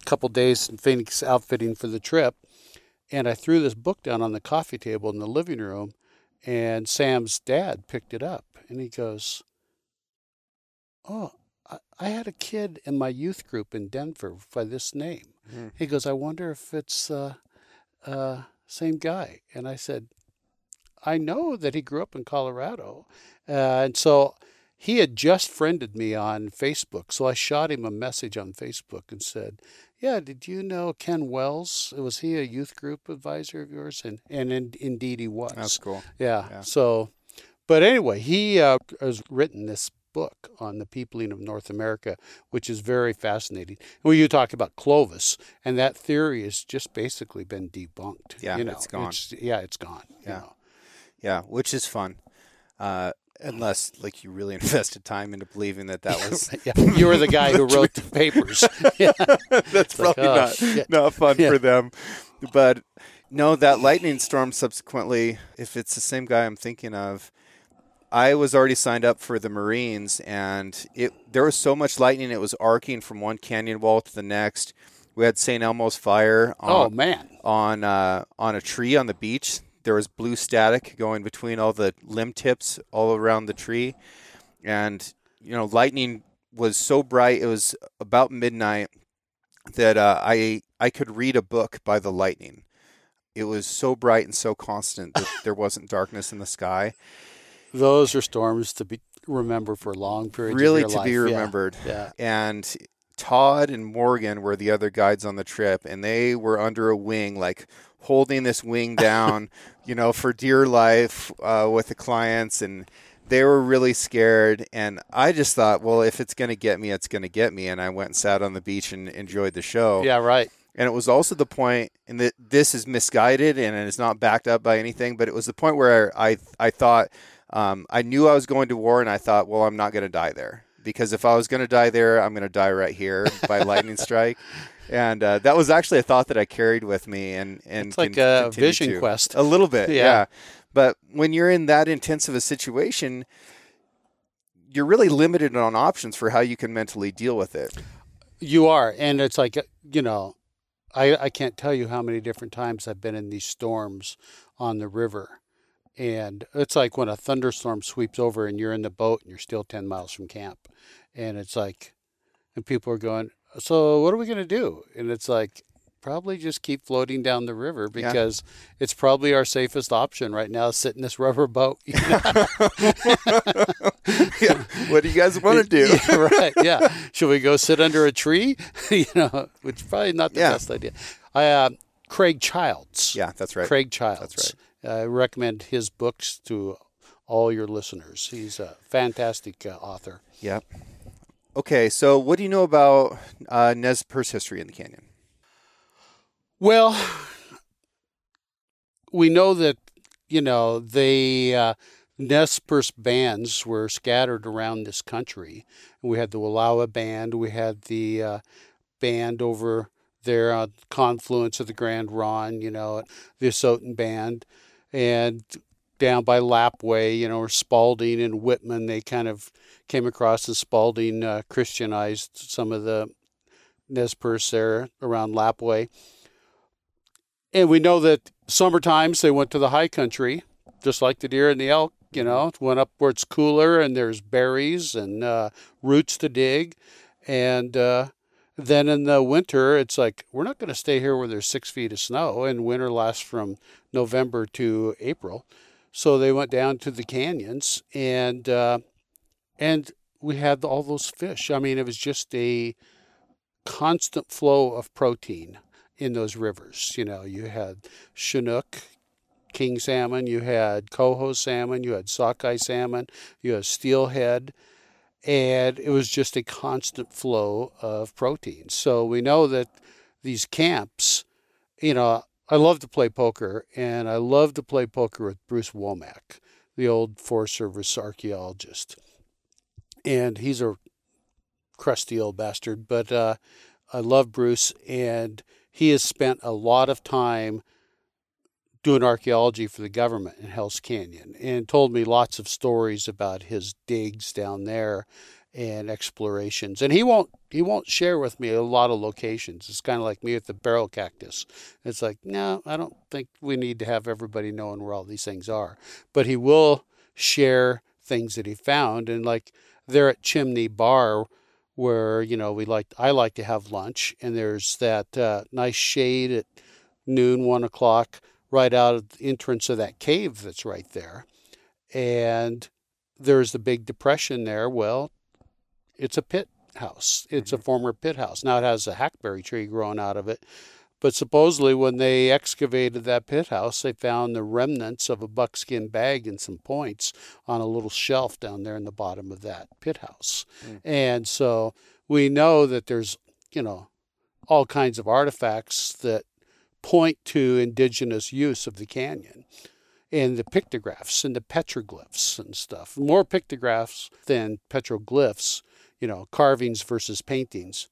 a couple days in Phoenix outfitting for the trip, and I threw this book down on the coffee table in the living room, and Sam's dad picked it up, and he goes, "Oh, I, had a kid in my youth group in Denver by this name." Mhm. He goes, "I wonder if it's uh, uh, same guy." And I said, "I know that he grew up in Colorado," uh, and so he had just friended me on Facebook. So I shot him a message on Facebook and said, "Yeah, did you know Ken Wells? Was he a youth group advisor of yours?" And and in, indeed he was. That's cool. Yeah. Yeah. So, but anyway, he uh, has written this book on the peopling of North America, which is very fascinating. Well, you talk about Clovis, and that theory has just basically been debunked. Yeah, you know, it's gone. yeah, it's gone. you Yeah. know. Yeah, which is fun. Uh, unless like you really invested time into believing that that was yeah, you were the guy who wrote the papers. yeah. that's like, probably oh, not shit. not fun Yeah. for them. But no, that lightning storm subsequently, if it's the same guy I'm thinking of, I was already signed up for the Marines, and it there was so much lightning it was arcing from one canyon wall to the next. We had St. Elmo's fire Oh man. on uh, on a tree on the beach. There was blue static going between all the limb tips all around the tree, and you know lightning was so bright. It was about midnight that uh, I I could read a book by the lightning. It was so bright and so constant that there wasn't darkness in the sky. Those are storms to be remember for long periods. really of to your be life. Yeah. remembered. Yeah. And Todd and Morgan were the other guides on the trip, and they were under a wing, like holding this wing down, you know, for dear life uh, with the clients, and they were really scared. And I just thought, well, if it's going to get me, it's going to get me. And I went and sat on the beach and enjoyed the show. Yeah. Right. And it was also the point, and that this is misguided and it's not backed up by anything, but it was the point where I I thought um, I knew I was going to war, and I thought, well, I'm not going to die there because if I was going to die there, I'm going to die right here by lightning strike. And uh, that was actually a thought that I carried with me, and and It's like a vision to. quest. a little bit, Yeah. yeah. But when you're in that intense of a situation, you're really limited on options for how you can mentally deal with it. You are, and it's like uh, you know, I I can't tell you how many different times I've been in these storms on the river, and it's like when a thunderstorm sweeps over and you're in the boat and you're still ten miles from camp, and it's like, and people are going, so what are we gonna do? And it's like. Probably just keep floating down the river Yeah. because it's probably our safest option right now. Sit in this rubber boat. you know? Yeah. What do you guys want to do? Yeah, right. Yeah. Should we go sit under a tree? you know, which is probably not the Yeah. best idea. I uh, Craig Childs. Yeah, that's right. Craig Childs. That's I recommend his books to all your listeners. He's a fantastic uh, author. Yep. Okay, so what do you know about uh, Nez Perce history in the canyon? Well, we know that you know the uh, Nez Perce bands were scattered around this country. We had the Wallowa band. We had the uh, band over there on confluence of the Grande Ronde. You know, the Asotin band, and down by Lapwai, you know, or Spalding and Whitman. They kind of came across, and Spalding uh, Christianized some of the Nez Perce there around Lapwai. And we know that summer times they went to the high country, just like the deer and the elk. You know, went up where it's cooler and there's berries and uh, roots to dig. And uh, then in the winter, it's like we're not going to stay here where there's six feet of snow, and winter lasts from November to April. So they went down to the canyons, and uh, and we had all those fish. I mean, it was just a constant flow of protein in those rivers. You know, you had Chinook, king salmon, you had coho salmon, you had sockeye salmon, you had steelhead, and it was just a constant flow of protein. So we know that these camps, you know, I love to play poker, and I love to play poker with Bruce Womack, the old Forest Service archaeologist. And he's a crusty old bastard, but uh, I love Bruce, and he has spent a lot of time doing archaeology for the government in Hell's Canyon and told me lots of stories about his digs down there and explorations. And he won't he won't share with me a lot of locations. It's kind of like me with the barrel cactus. It's like, no, I don't think we need to have everybody knowing where all these things are. But he will share things that he found and like there at Chimney Bar where you know we like I like to have lunch, and there's that uh, nice shade at noon, one o'clock, right out of the entrance of that cave that's right there, and there's the big depression there. Well, it's a pit house. It's a mm-hmm. former pit house. Now it has a hackberry tree growing out of it. But supposedly, when they excavated that pit house, they found the remnants of a buckskin bag and some points on a little shelf down there in the bottom of that pit house. Mm. And so we know that there's, you know, all kinds of artifacts that point to indigenous use of the canyon and the pictographs and the petroglyphs and stuff. More pictographs than petroglyphs, you know, carvings versus paintings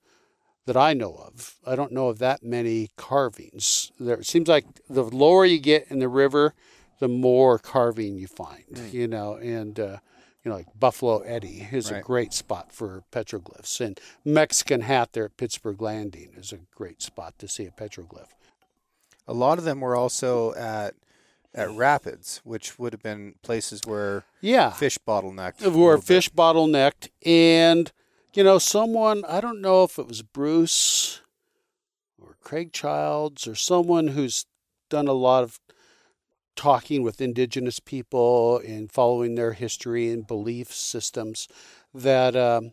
that I know of. I don't know of that many carvings. There it seems like the lower you get in the river, the more carving you find. You know, and uh, you know, like Buffalo Eddy is a great spot for petroglyphs, and Mexican Hat there at Pittsburgh Landing is a great spot to see a petroglyph. A lot of them were also at at rapids, which would have been places where Yeah, fish bottlenecked. who are bit. fish bottlenecked and you know someone i don't know if it was bruce or craig childs or someone who's done a lot of talking with indigenous people and following their history and belief systems that um,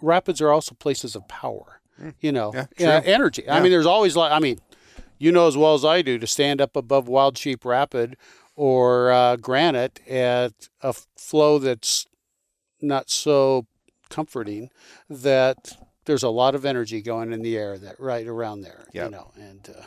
rapids are also places of power. Mm. You know, Yeah, uh, energy. I mean, there's always like I mean, you know as well as I do to stand up above Wild Sheep Rapid or uh, Granite at a flow that's not so comforting that there's a lot of energy going in the air that right around there you know and uh,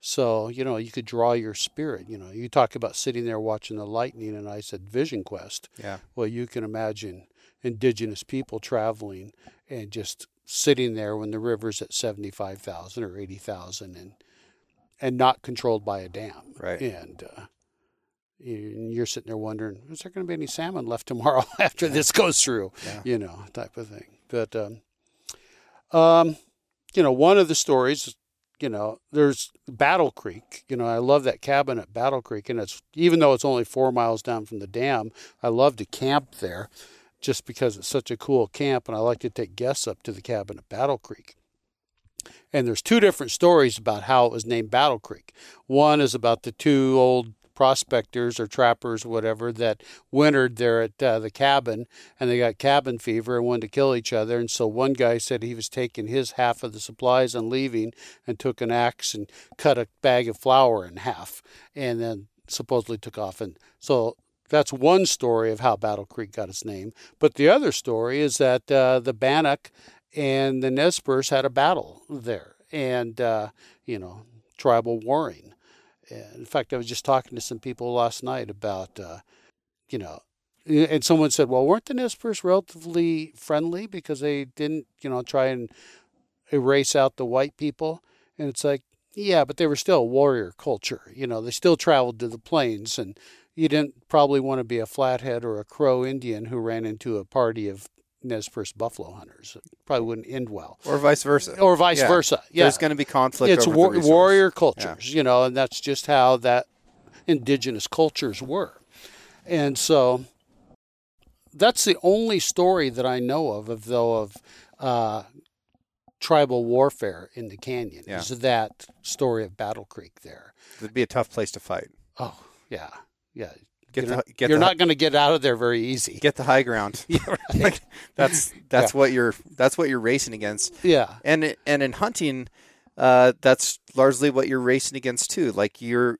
so you know you could draw your spirit you know. You talk about sitting there watching the lightning and i said vision quest. Yeah. well you can imagine indigenous people traveling and just sitting there when the river's at 75,000 or 80,000 and and not controlled by a dam Right. and uh, you- you're sitting there wondering is there going to be any salmon left tomorrow after this goes through? Yeah. you know type of thing. But um, um, you know one of the stories you know there's battle creek. You know i love that cabin at battle creek and it's even though it's only four miles down from the dam i love to camp there just because it's such a cool camp and i like to take guests up to the cabin at battle creek and there's two different stories about how it was named battle creek. One is about the two old prospectors or trappers whatever that wintered there at uh, the cabin and they got cabin fever and wanted to kill each other. And so one guy said he was taking his half of the supplies and leaving and took an axe and cut a bag of flour in half and then supposedly took off. And so that's one story of how Battle Creek got its name. But the other story is that uh, the Bannock and the Nez Perce had a battle there, and uh, you know, tribal warring. In fact, I was just talking to some people last night about, uh, you know, and someone said, "Well, weren't the Nez Perce relatively friendly because they didn't, you know, try and erase out the white people?" And it's like, yeah, but they were still a warrior culture. You know, they still traveled to the plains, and you didn't probably want to be a flathead or a crow Indian who ran into a party of Nez Perce buffalo hunters. It probably wouldn't end well. Or vice versa. Or vice Yeah. versa. Yeah. There's going to be conflict. it's war- warrior cultures, you know, and that's just how that indigenous cultures were. And so that's the only story that I know of, of though, of uh, tribal warfare in the canyon. Yeah. Is that story of Battle Creek there? It'd be a tough place to fight. Oh, yeah, yeah. Get you're the get you're the, not going to get out of there very easy. get the high ground. Yeah, right. Like, that's that's what you're that's what you're racing against. yeah, And and in hunting, uh, that's largely what you're racing against too. Like you're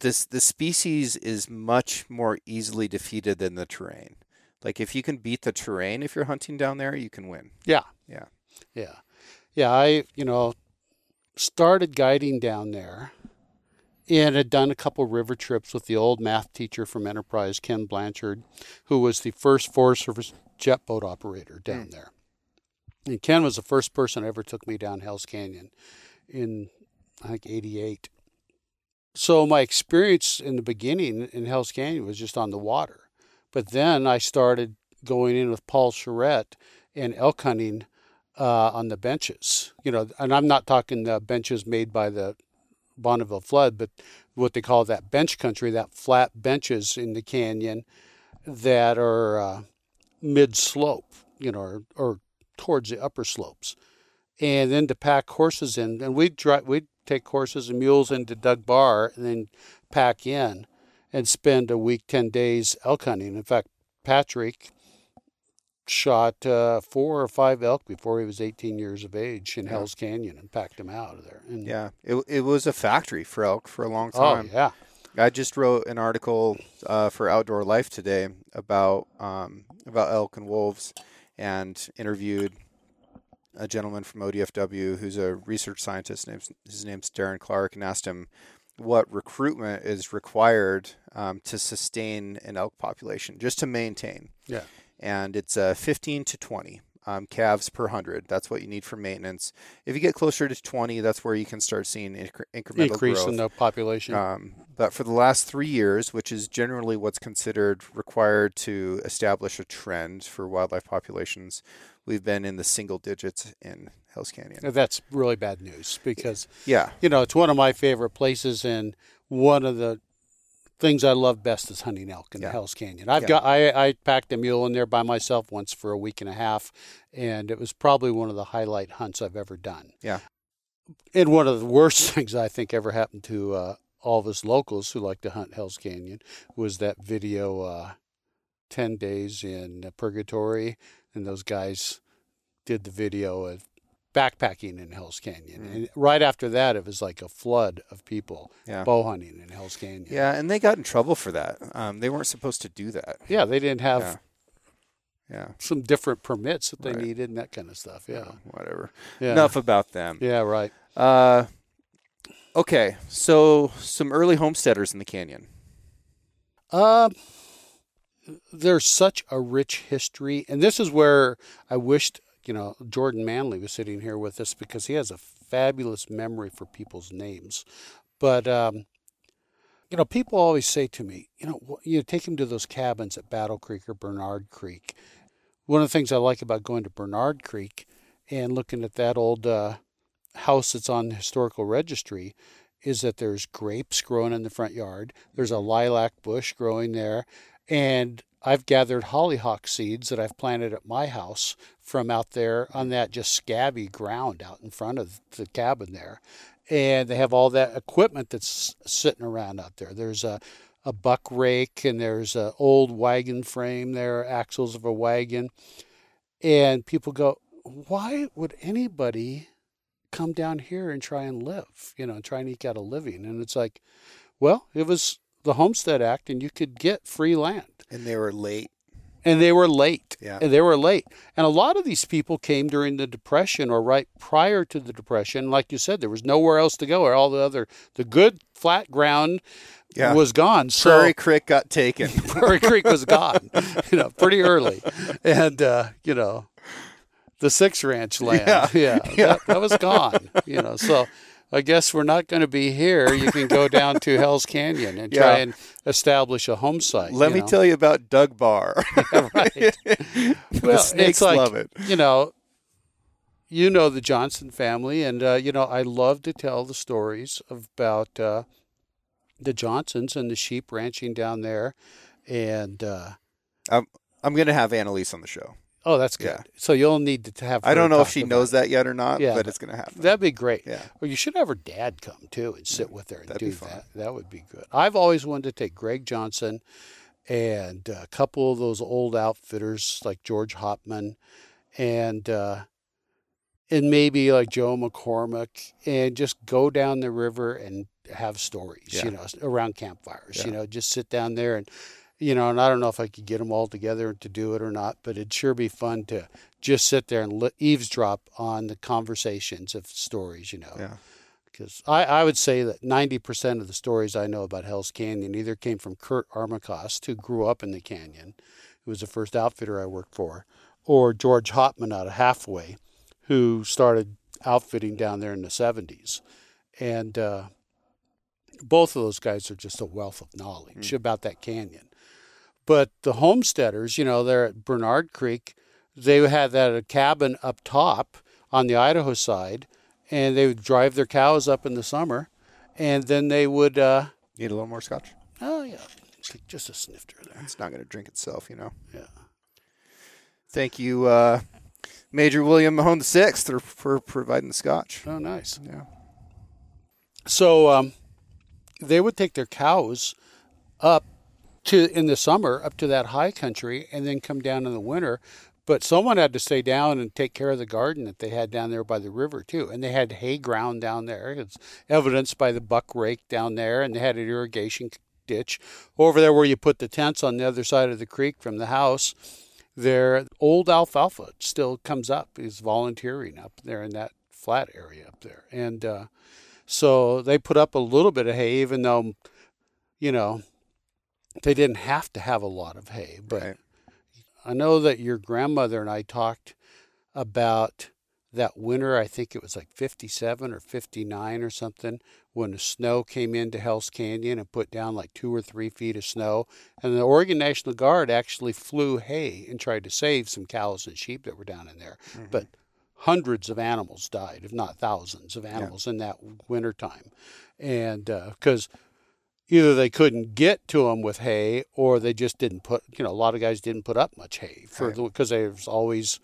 this the species is much more easily defeated than the terrain. Like if you can beat the terrain if you're hunting down there, you can win. yeah, Yeah. yeah, yeah. I you know started guiding down there, and had done a couple river trips with the old math teacher from Enterprise, Ken Blanchard, who was the first Forest Service jet boat operator down there. And Ken was the first person ever took me down Hell's Canyon in I think '88. So my experience in the beginning in Hell's Canyon was just on the water, but then I started going in with Paul Charette and elk hunting uh, on the benches. You know, and I'm not talking the benches made by the Bonneville flood, but what they call that bench country, that flat benches in the canyon that are uh, mid slope, you know, or, or towards the upper slopes. And then to pack horses in, and we'd, drive, we'd take horses and mules into Doug Bar and then pack in and spend a week, 10 days elk hunting. In fact, Patrick shot uh, four or five elk before he was 18 years of age in Yeah. Hell's Canyon and packed them out of there. And, Yeah. It it was a factory for elk for a long Oh, time. yeah. I just wrote an article uh, for Outdoor Life today about um, about elk and wolves, and interviewed a gentleman from ODFW who's a research scientist. Name's, his name's Darren Clark, and asked him what recruitment is required um, to sustain an elk population, just to maintain. Yeah. And it's uh, 15 to 20 um, calves per hundred. That's what you need for maintenance. If you get closer to 20, that's where you can start seeing incre- incremental Increase growth. in the population. Um, but for the last three years, which is generally what's considered required to establish a trend for wildlife populations, we've been in the single digits in Hell's Canyon. That's really bad news because Yeah, you know it's one of my favorite places and one of the things I love best is hunting elk in Yeah. the Hell's Canyon. I've Yeah. got I, I packed a mule in there by myself once for a week and a half, and it was probably one of the highlight hunts I've ever done. Yeah. And one of the worst things I think ever happened to uh, all of us locals who like to hunt Hell's Canyon was that video, uh, 10 Days in Purgatory. And those guys did the video of backpacking in Hell's Canyon. Mm. And right after that, it was like a flood of people Yeah. bow hunting in Hell's Canyon. Yeah, and they got in trouble for that. Um, they weren't supposed to do that. Yeah, they didn't have Yeah. Yeah. some different permits that they Right. needed and that kind of stuff. Yeah. Whatever. Yeah. Enough about them. Yeah, right. Uh, okay, so some early homesteaders in the canyon. Um, there's such a rich history, and this is where I wished you know Jordan Manley was sitting here with us because he has a fabulous memory for people's names. But um, you know, people always say to me, you know, you take him to those cabins at Battle Creek or Bernard Creek. One of the things I like about going to Bernard Creek and looking at that old uh, house that's on the historical registry is that there's grapes growing in the front yard. There's a lilac bush growing there. And I've gathered hollyhock seeds that I've planted at my house from out there on that just scabby ground out in front of the cabin there. And they have all that equipment that's sitting around out there. There's a, a buck rake and there's an old wagon frame there, axles of a wagon. And people go, why would anybody come down here and try and live, you know, and try and eke out a living? And it's like, well, it was the Homestead Act and you could get free land. And they were late. And they were late. Yeah. And they were late. And a lot of these people came during the Depression or right prior to the Depression. Like you said, there was nowhere else to go, or all the other, the good flat ground Yeah. was gone. So Prairie Creek got taken. Prairie Creek was gone, you know, pretty early. And, uh, you know, the Six Ranch land, Yeah. yeah, Yeah. That, that was gone, you know. So I guess we're not going to be here. You can go down to Hell's Canyon and try and establish a home site. Let me know. tell you about Doug Bar. right. the Well, snakes it's like, love it. You know, you know the Johnson family, and uh, you know I love to tell the stories about uh, the Johnsons and the sheep ranching down there, and uh, I'm going to have Annalise on the show. Oh, that's good. Yeah. So you'll need to have. I don't know if she knows it. that yet or not, Yeah. but it's going to happen. That'd be great. Yeah. Well, you should have her dad come too and sit with her and do that. That would be good. I've always wanted to take Greg Johnson and a couple of those old outfitters like George Hopman and uh, and maybe like Joe McCormick and just go down the river and have stories, Yeah. you know, around campfires. You know, just sit down there and you know, and I don't know if I could get them all together to do it or not, but it'd sure be fun to just sit there and li- eavesdrop on the conversations of stories, you know Yeah. because I, I would say that 90% of the stories I know about Hell's Canyon either came from Kurt Armacost, who grew up in the canyon, who was the first outfitter I worked for, or George Hopman out of Halfway, who started outfitting down there in the 70s. And uh, both of those guys are just a wealth of knowledge about that canyon. But the homesteaders, you know, they're at Bernard Creek. They had that a cabin up top on the Idaho side, and they would drive their cows up in the summer, and then they would, uh, Need a little more scotch? oh yeah, just a snifter there. It's not going to drink itself, you know. Yeah. Thank you, uh, Major William Mahone the Sixth, for providing the scotch. Oh, nice. Yeah. So um, they would take their cows up to in the summer up to that high country, and then come down in the winter. But someone had to stay down and take care of the garden that they had down there by the river too, and they had hay ground down there. It's evidenced by the buck rake down there, and they had an irrigation ditch over there where you put the tents on the other side of the creek from the house. There, old alfalfa still comes up. Is volunteering up there in that flat area up there, and uh, so they put up a little bit of hay, even though, you know, they didn't have to have a lot of hay. But Right. I know that your grandmother and I talked about that winter. I think it was like 57 or 59 or something when the snow came into Hell's Canyon and put down like two or three feet of snow. And the Oregon National Guard actually flew hay and tried to save some cows and sheep that were down in there. Mm-hmm. But hundreds of animals died, if not thousands of animals in that winter time. And uh, because either they couldn't get to them with hay or they just didn't put, you know, a lot of guys didn't put up much hay for Right. because there's always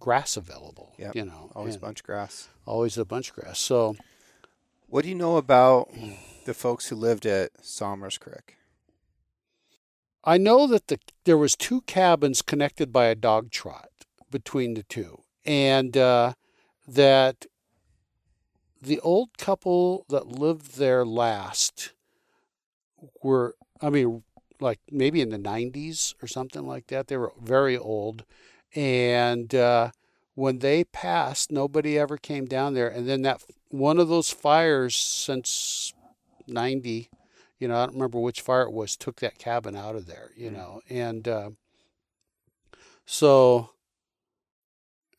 grass available, Yep. you know, Always bunch grass. always a bunch grass. So, What do you know about the folks who lived at Somers Creek? I know that the there was two cabins connected by a dog trot between the two, and uh, that the old couple that lived there last were, I mean, like maybe in the 90s or something like that. They were very old, and uh, when they passed, nobody ever came down there. And then that one of those fires since 90 you know, I don't remember which fire it was, took that cabin out of there, you mm. know. And uh, so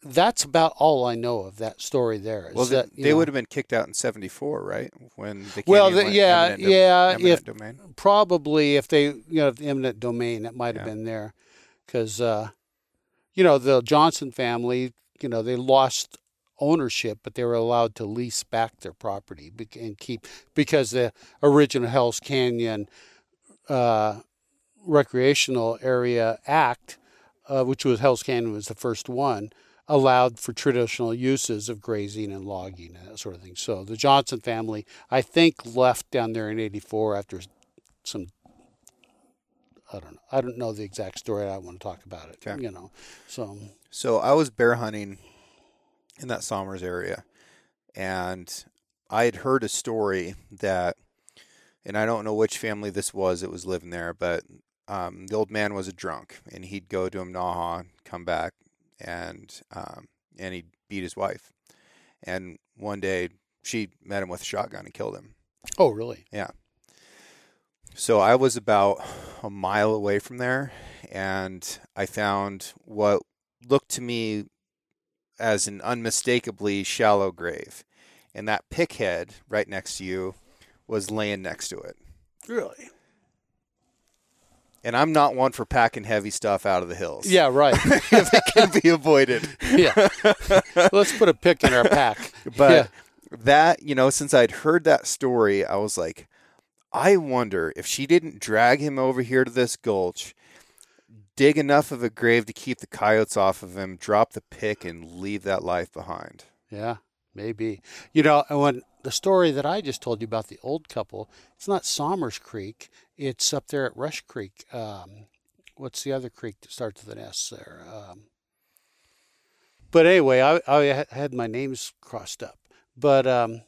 that's about all I know of that story there. well, that, they know, would have been kicked out in 74, right? When the Well, the, yeah, eminent yeah, if domain. probably if they, you know, if the eminent domain, it might have yeah. been there cuz uh, you know, the Johnson family, you know, they lost ownership, but they were allowed to lease back their property and keep because the original Hell's Canyon uh, Recreational Area Act, uh, which was Hell's Canyon was the first one, allowed for traditional uses of grazing and logging and that sort of thing. So the Johnson family, I think, left down there in '84 after some. I don't know. I don't know the exact story. I want to talk about it. Okay. You know, so. So I was bear hunting in that Somers area. And I had heard a story that, and I don't know which family this was that was living there, but um, the old man was a drunk and he'd go to Naha, come back, and um, and he'd beat his wife. And one day she met him with a shotgun and killed him. Oh, really? Yeah. So I was about a mile away from there, and I found what looked to me as an unmistakably shallow grave. And that pick head right next to you was laying next to it. Really? And I'm not one for packing heavy stuff out of the hills. Yeah, right. if it can be avoided. yeah. Let's put a pick in our pack. But yeah. that, you know, since I'd heard that story, I was like, I wonder if she didn't drag him over here to this gulch dig enough of a grave to keep the coyotes off of him, drop the pick, and leave that life behind. Yeah, maybe. You know, when the story that I just told you about the old couple, it's not Somers Creek. It's up there at Rush Creek. Um, what's the other creek that starts with an S there? Um, but anyway, I, I had my names crossed up. But um,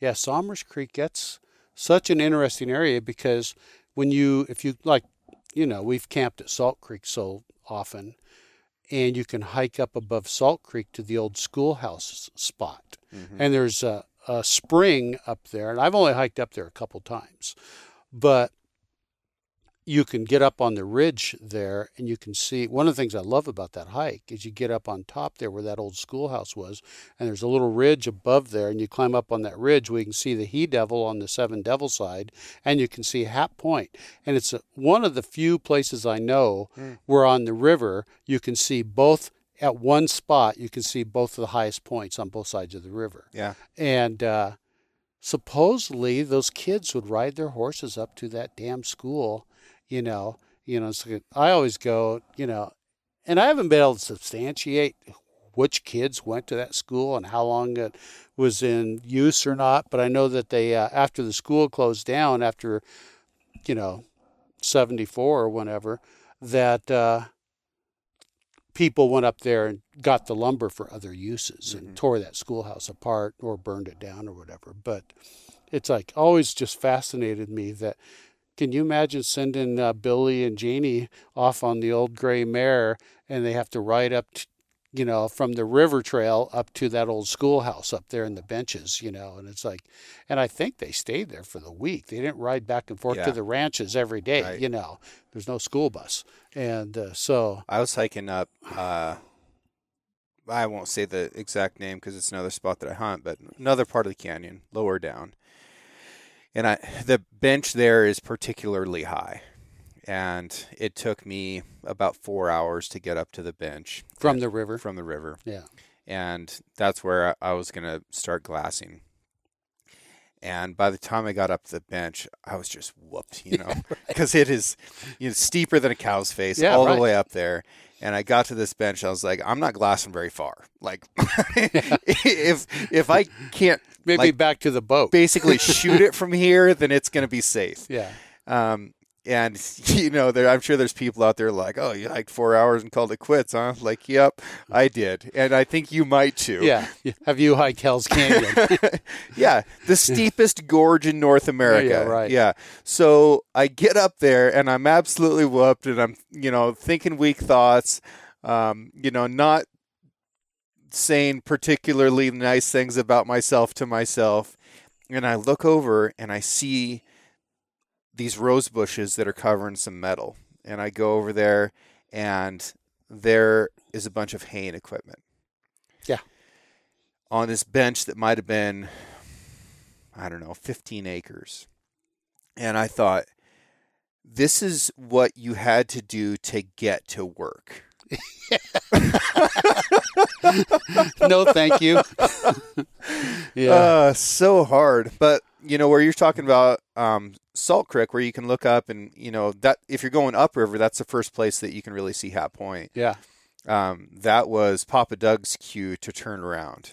yeah, Somers Creek, that's such an interesting area because when you, if you like you know, we've camped at Salt Creek so often, and you can hike up above Salt Creek to the old schoolhouse spot. Mm-hmm. And there's a, a spring up there, and I've only hiked up there a couple times, but you can get up on the ridge there and you can see one of the things I love about that hike is you get up on top there where that old schoolhouse was and there's a little ridge above there and you climb up on that ridge where you can see the he devil on the seven devil side and you can see Hat Point. And it's a, one of the few places I know mm. where on the river you can see both at one spot you can see both of the highest points on both sides of the river. Yeah. And uh, supposedly those kids would ride their horses up to that damn school you know, you know, so I always go, you know, and I haven't been able to substantiate which kids went to that school and how long it was in use or not, but I know that they uh, after the school closed down after, you know, 74 or whenever, that uh, people went up there and got the lumber for other uses mm-hmm. and tore that schoolhouse apart or burned it down or whatever. But it's like always just fascinated me that can you imagine sending uh, Billy and Jeannie off on the old gray mare and they have to ride up, t- you know, from the river trail up to that old schoolhouse up there in the benches, you know? And it's like, and I think they stayed there for the week. They didn't ride back and forth yeah. to the ranches every day, right. you know? There's no school bus. And uh, so. I was hiking up. Uh, I won't say the exact name because it's another spot that I hunt, but another part of the canyon, lower down and I the bench there is particularly high, and it took me about four hours to get up to the bench from the river. From the river, yeah, and that's where I, I was gonna start glassing. And by the time I got up to the bench, I was just whooped, you know, because right. it is you know, steeper than a cow's face yeah, all right. the way up there. And I got to this bench. I was like, I'm not glassing very far. Like, if if I can't Maybe like, back to the boat. basically shoot it from here, then it's going to be safe. yeah. Um, and you know, there, I'm sure there's people out there like, "Oh, you hiked four hours and called it quits, huh?" Like, yep, I did, and I think you might too. Yeah. Have you hiked Hell's Canyon? yeah, the steepest gorge in North America. Yeah, right. Yeah. So I get up there and I'm absolutely whooped, and I'm you know thinking weak thoughts, um, you know, not saying particularly nice things about myself to myself, and I look over and I see these rose bushes that are covering some metal, and I go over there and there is a bunch of haying equipment. Yeah. On this bench that might have been I don't know, 15 acres. And I thought, this is what you had to do to get to work. no, thank you. yeah. Uh, so hard. But, you know, where you're talking about um, Salt Creek, where you can look up and, you know, that if you're going upriver, that's the first place that you can really see Hat Point. yeah. Um, that was Papa Doug's cue to turn around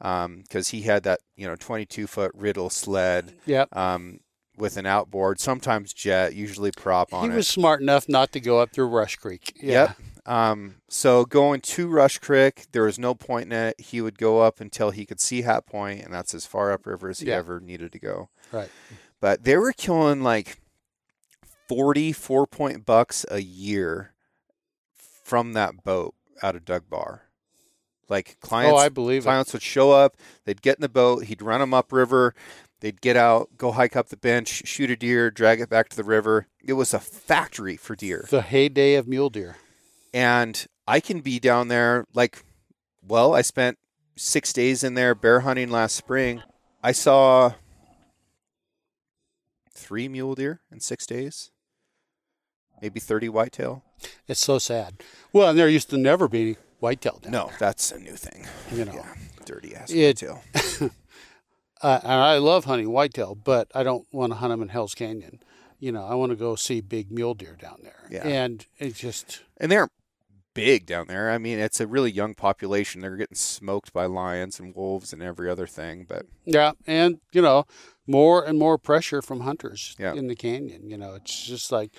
because he had that, you know, 22 foot riddle sled Yep. um, with an outboard, sometimes jet, usually prop on He it. was smart enough not to go up through Rush Creek. Yeah. Yep. Um, so going to Rush Creek, there was no point in it. He would go up until he could see Hat Point, and that's as far upriver as he Yeah. ever needed to go. Right. But they were killing like 44 point bucks a year from that boat out of Dug Bar. Like clients, oh, I believe it. clients would show up, they'd get in the boat, he'd run them upriver, they'd get out, go hike up the bench, shoot a deer, drag it back to the river. It was a factory for deer The heyday of mule deer. And I can be down there like well, I spent 6 days in there bear hunting last spring. I saw 3 mule deer in 6 days. Maybe 30 whitetail. It's so sad. Well, and there used to never be whitetail down No, that's a new thing. You know. Yeah, dirty ass It- whitetail. Uh, and I love hunting whitetail, but I don't want to hunt them in Hell's Canyon. You know, I want to go see big mule deer down there. Yeah. And it's just, And they're big down there. I mean, it's a really young population. They're getting smoked by lions and wolves and every other thing, but yeah. And, you know, more and more pressure from hunters Yeah. in the canyon. You know, it's just like,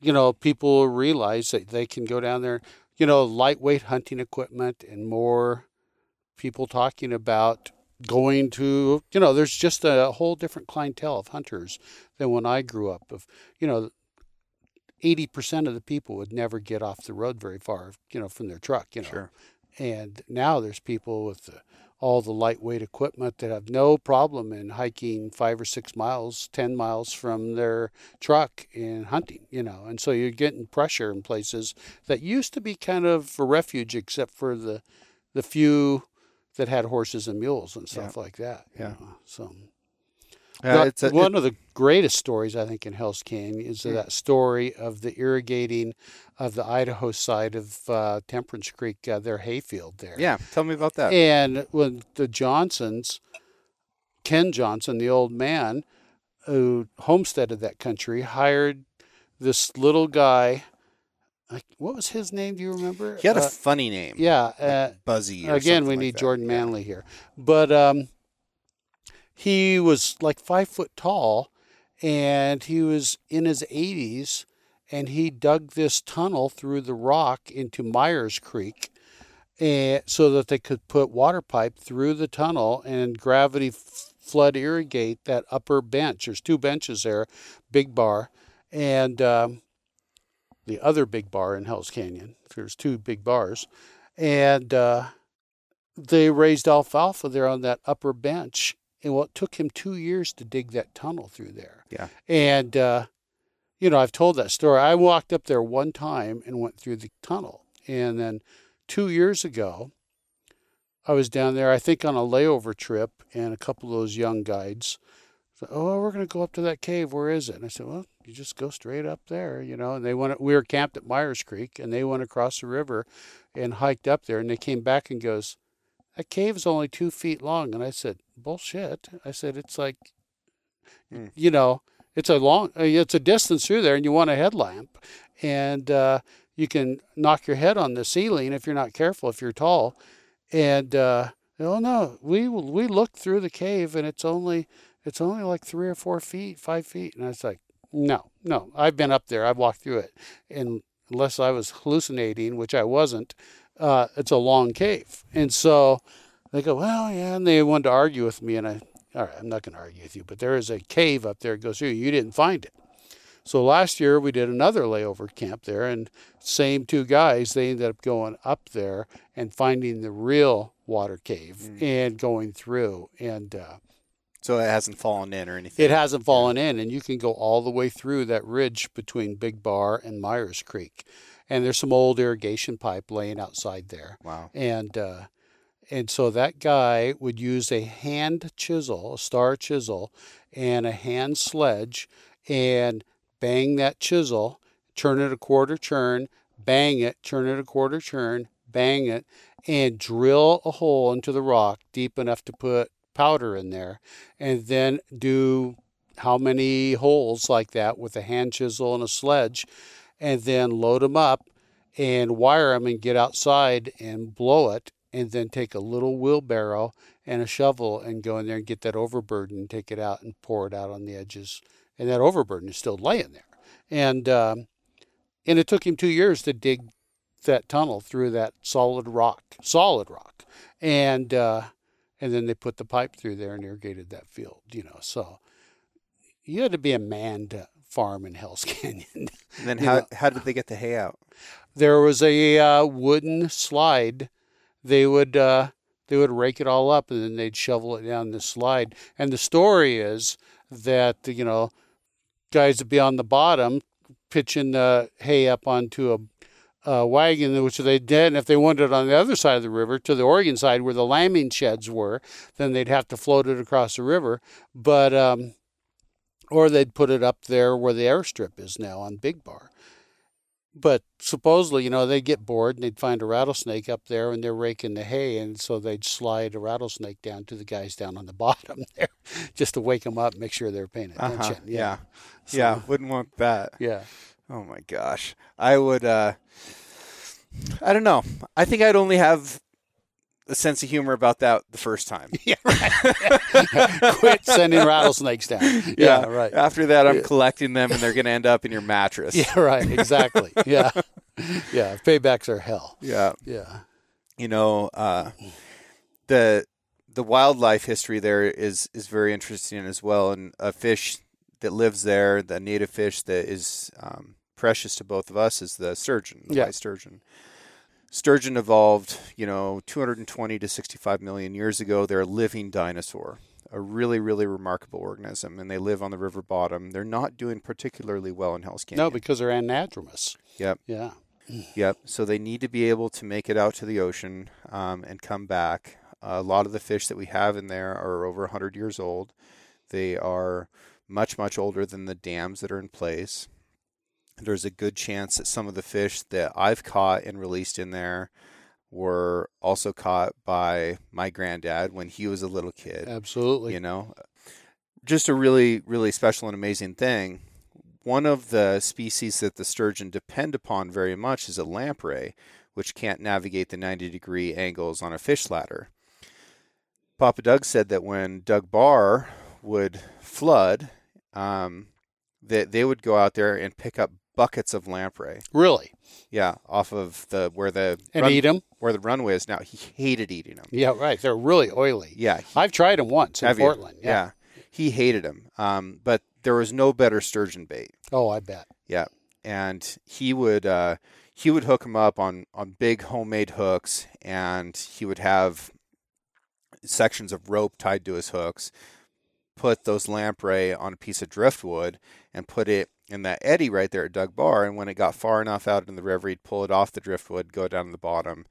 you know, people realize that they can go down there, you know, lightweight hunting equipment and more people talking about going to, you know, there's just a whole different clientele of hunters than when I grew up. Of, you know, 80% of the people would never get off the road very far, you know, from their truck, you know. sure. And now there's people with the, all the lightweight equipment that have no problem in hiking five or six miles, 10 miles from their truck and hunting, you know. And so you're getting pressure in places that used to be kind of a refuge, except for the, the few that had horses and mules and stuff like that. you Yeah. know. So Yeah, but it's a, one of the greatest stories I think in Hell's Canyon is that story of the irrigating of the Idaho side of uh, Temperance Creek, uh, their hayfield there. yeah, tell me about that. And when the Johnsons, Ken Johnson, the old man who homesteaded that country, hired this little guy. Like, what was his name? Do you remember? He had a Uh, funny name. yeah. Uh, Buzzy. Again, we like need that. Jordan Yeah. Manley here. But um, he was like five foot tall and he was in his 80s and he dug this tunnel through the rock into Myers Creek and so that they could put water pipe through the tunnel and gravity f- flood irrigate that upper bench. There's two benches there, big bar, and um, the other big bar in Hell's Canyon. There's two big bars, and uh, they raised alfalfa there on that upper bench. And well, it took him two years to dig that tunnel through there. Yeah. And uh, you know, I've told that story. I walked up there one time and went through the tunnel, and then two years ago, I was down there, I think on a layover trip, and a couple of those young guides said, Oh, we're going to go up to that cave. Where is it? And I said, Well, you just go straight up there, you know. And they went, we were camped at Myers Creek, and they went across the river and hiked up there. And they came back and goes, That cave is only two feet long. And I said, Bullshit. I said, It's like, Mm. you know, it's a long, uh, it's a distance through there, and you want a headlamp. And, uh, you can knock your head on the ceiling if you're not careful, if you're tall. And uh, oh no, we we looked through the cave and it's only it's only like three or four feet, five feet. And I was like, no, no, I've been up there, I've walked through it, and unless I was hallucinating, which I wasn't, uh, it's a long cave. And so they go, well, yeah, and they wanted to argue with me, and I, all right, I'm not going to argue with you, but there is a cave up there that goes through. You didn't find it. So last year we did another layover camp there, and same two guys, they ended up going up there and finding the real water cave mm. and going through. And uh, so it hasn't fallen in or anything. It hasn't fallen in, and you can go all the way through that ridge between Big Bar and Myers Creek. And there's some old irrigation pipe laying outside there. Wow. And uh, and so that guy would use a hand chisel, a star chisel, and a hand sledge, and bang that chisel, turn it a quarter turn, bang it, turn it a quarter turn, bang it, and drill a hole into the rock deep enough to put powder in there, and then do how many holes like that with a hand chisel and a sledge, and then load them up and wire them and get outside and blow it, and then take a little wheelbarrow and a shovel and go in there and get that overburden, and take it out and pour it out on the edges and that overburden is still laying there. And um, and it took him two years to dig that tunnel through that solid rock, solid rock, and uh, and then they put the pipe through there and irrigated that field. You know, so you had to be a man to farm in Hell's Canyon. and then how know? how did they get the hay out? There was a uh, wooden slide. They would uh, they would rake it all up and then they'd shovel it down the slide. And the story is that you know guys would be on the bottom pitching the hay up onto a, a wagon, which they did. And if they wanted it on the other side of the river, to the Oregon side where the lambing sheds were, then they'd have to float it across the river. But um, or they'd put it up there where the airstrip is now on Big Bar but supposedly, you know, they'd get bored and they'd find a rattlesnake up there and they're raking the hay. And so they'd slide a rattlesnake down to the guys down on the bottom there just to wake them up, make sure they're paying uh-huh. attention. Uh-huh. Yeah. Yeah. So, yeah. Wouldn't want that. Yeah. Oh my gosh. I would, uh, I don't know. I think I'd only have a sense of humor about that the first time. Yeah, right. Quit sending rattlesnakes down. Yeah, yeah, right. After that, I'm collecting them, and they're going to end up in your mattress. Yeah, right. Exactly. Yeah, yeah. Paybacks are hell. Yeah, yeah. You know, uh, the the wildlife history there is is very interesting as well, and a fish that lives there, the native fish that is um, precious to both of us, is the sturgeon, the yeah. white sturgeon. Sturgeon evolved, you know, 220 to 65 million years ago. They're a living dinosaur, a really, really remarkable organism, and they live on the river bottom. They're not doing particularly well in Hell's Canyon. No, because they're anadromous. Yep. Yeah. Yep. So they need to be able to make it out to the ocean um, and come back. A lot of the fish that we have in there are over 100 years old. They are much, much older than the dams that are in place there's a good chance that some of the fish that I've caught and released in there were also caught by my granddad when he was a little kid. Absolutely. You know, just a really, really special and amazing thing. One of the species that the sturgeon depend upon very much is a lamprey, which can't navigate the 90 degree angles on a fish ladder. Papa Doug said that when Dug Bar would flood, um, that they would go out there and pick up buckets of lamprey. Really? Yeah, off of the where the and run, eat them where the runway is now. He hated eating them. Yeah, right. They're really oily. Yeah, he, I've tried them once in Portland. Yeah. yeah. he hated them. Um, but there was no better sturgeon bait. Oh, I bet. Yeah, and he would uh, he would hook them up on on big homemade hooks, and he would have sections of rope tied to his hooks. Put those lamprey on a piece of driftwood and put it in that eddy right there at Dug Bar. And when it got far enough out in the river, he'd pull it off the driftwood, go down to the bottom.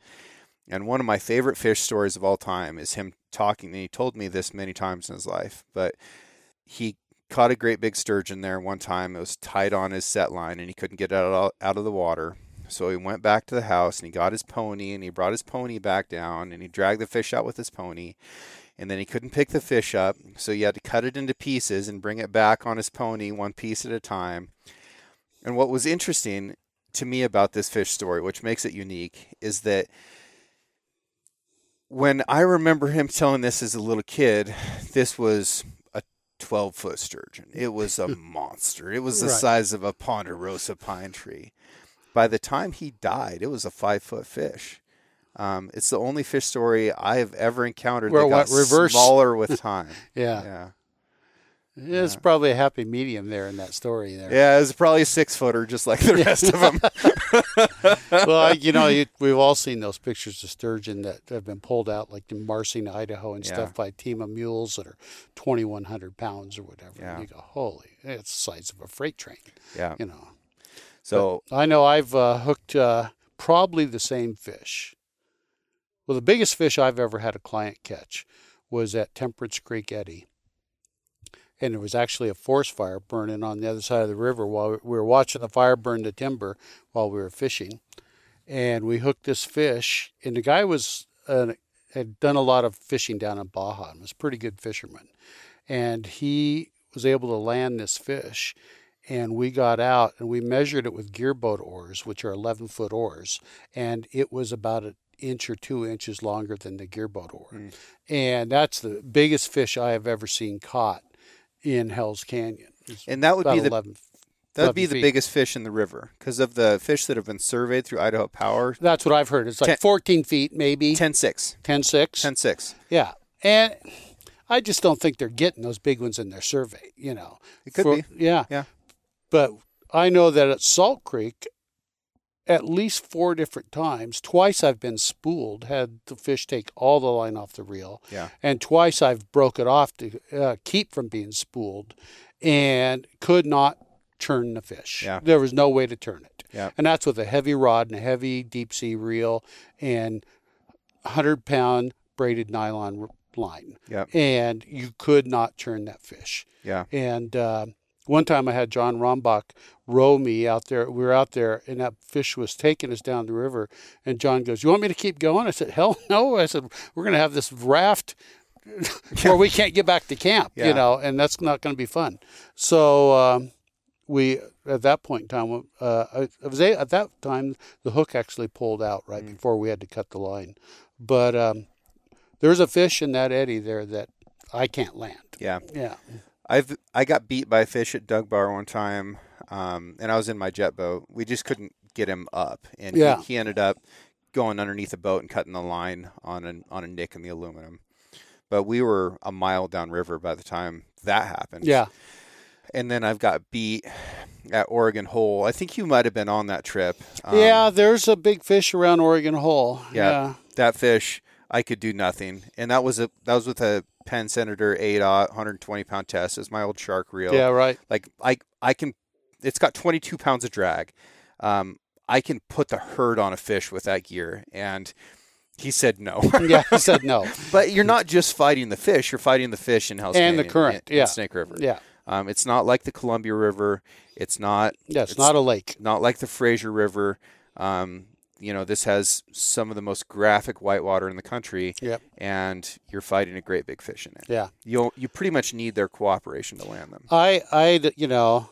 And one of my favorite fish stories of all time is him talking. And he told me this many times in his life, but he caught a great big sturgeon there one time. It was tied on his set line, and he couldn't get it out of the water. So he went back to the house and he got his pony and he brought his pony back down and he dragged the fish out with his pony and then he couldn't pick the fish up, so he had to cut it into pieces and bring it back on his pony one piece at a time. And what was interesting to me about this fish story, which makes it unique, is that when I remember him telling this as a little kid, this was a 12 foot sturgeon. It was a monster. It was the Right. size of a ponderosa pine tree. By the time he died, it was a five foot fish. Um, it's the only fish story I have ever encountered Well, that got what, reverse? smaller with time. Yeah. yeah. It's probably a happy medium there in that story there. Yeah, it's probably a six footer, just like the rest of them. well, you know, you, we've all seen those pictures of sturgeon that have been pulled out, like in Marsing, Idaho, and Yeah. stuff by a team of mules that are 2,100 pounds or whatever. Yeah. And you go, holy, it's the size of a freight train, Yeah. you know. So I know I've uh, hooked uh, probably the same fish. Well, the biggest fish I've ever had a client catch was at Temperance Creek Eddy. And there was actually a forest fire burning on the other side of the river while we were watching the fire burn the timber while we were fishing. And we hooked this fish, and the guy was uh, had done a lot of fishing down in Baja and was a pretty good fisherman. And he was able to land this fish and we got out and we measured it with gearboat oars, which are 11 foot oars, and it was about an inch or two inches longer than the gearboat oar. Mm. And that's the biggest fish I have ever seen caught in Hell's Canyon. It's and that would be the 11. that would be the feet. biggest fish in the river because of the fish that have been surveyed through Idaho Power. That's what I've heard. It's like Ten- 14 feet, maybe 10 6. 10 6. 10 6. Yeah. And I just don't think they're getting those big ones in their survey, you know. It could For- be. Yeah. Yeah. But I know that at Salt Creek, at least four different times, twice I've been spooled, had the fish take all the line off the reel, Yeah. and twice I've broke it off to uh, keep from being spooled, and could not turn the fish. Yeah. There was no way to turn it. Yeah. And that's with a heavy rod and a heavy deep sea reel and 100 pound braided nylon line. Yep. And you could not turn that fish. Yeah. And uh, one time I had John Rombach row me out there. We were out there, and that fish was taking us down the river. And John goes, "You want me to keep going?" I said, "Hell no!" I said, "We're going to have this raft where we can't get back to camp, Yeah. you know, and that's not going to be fun." So um, we, at that point in time, uh, was a- at that time the hook actually pulled out right Mm. before we had to cut the line. But um, there's a fish in that eddy there that I can't land. Yeah. Yeah. I've I got beat by a fish at Dug Bar one time, um, and I was in my jet boat. We just couldn't get him up, and he- Yeah. he, ended up going underneath the boat and cutting the line on an on a nick in the aluminum. But we were a mile downriver by the time that happened. Yeah. and then I've got beat at Oregon Hole. I think you might have been on that trip. Um, yeah, there's a big fish around Oregon Hole. Yeah. that fish I could do nothing, and that was a that was with a Penn Senator eight aught 120 pound test. It's my old shark reel. Yeah, right. like I I can it's got 22 pounds of drag. Um, I can put the herd on a fish with that gear, and he said no. Yeah, he said no. but you're not just fighting the fish; you're fighting the fish in Hell's And the current, yeah. Snake River. Yeah. Um, it's not like the Columbia River. It's not Yeah, it's, It's- not a lake. not like the Fraser River. Um, you know, this has some of the most graphic whitewater in the country, Yep. and you're fighting a great big fish in it. Yeah. You you pretty much need their cooperation to land them. I, I, you know,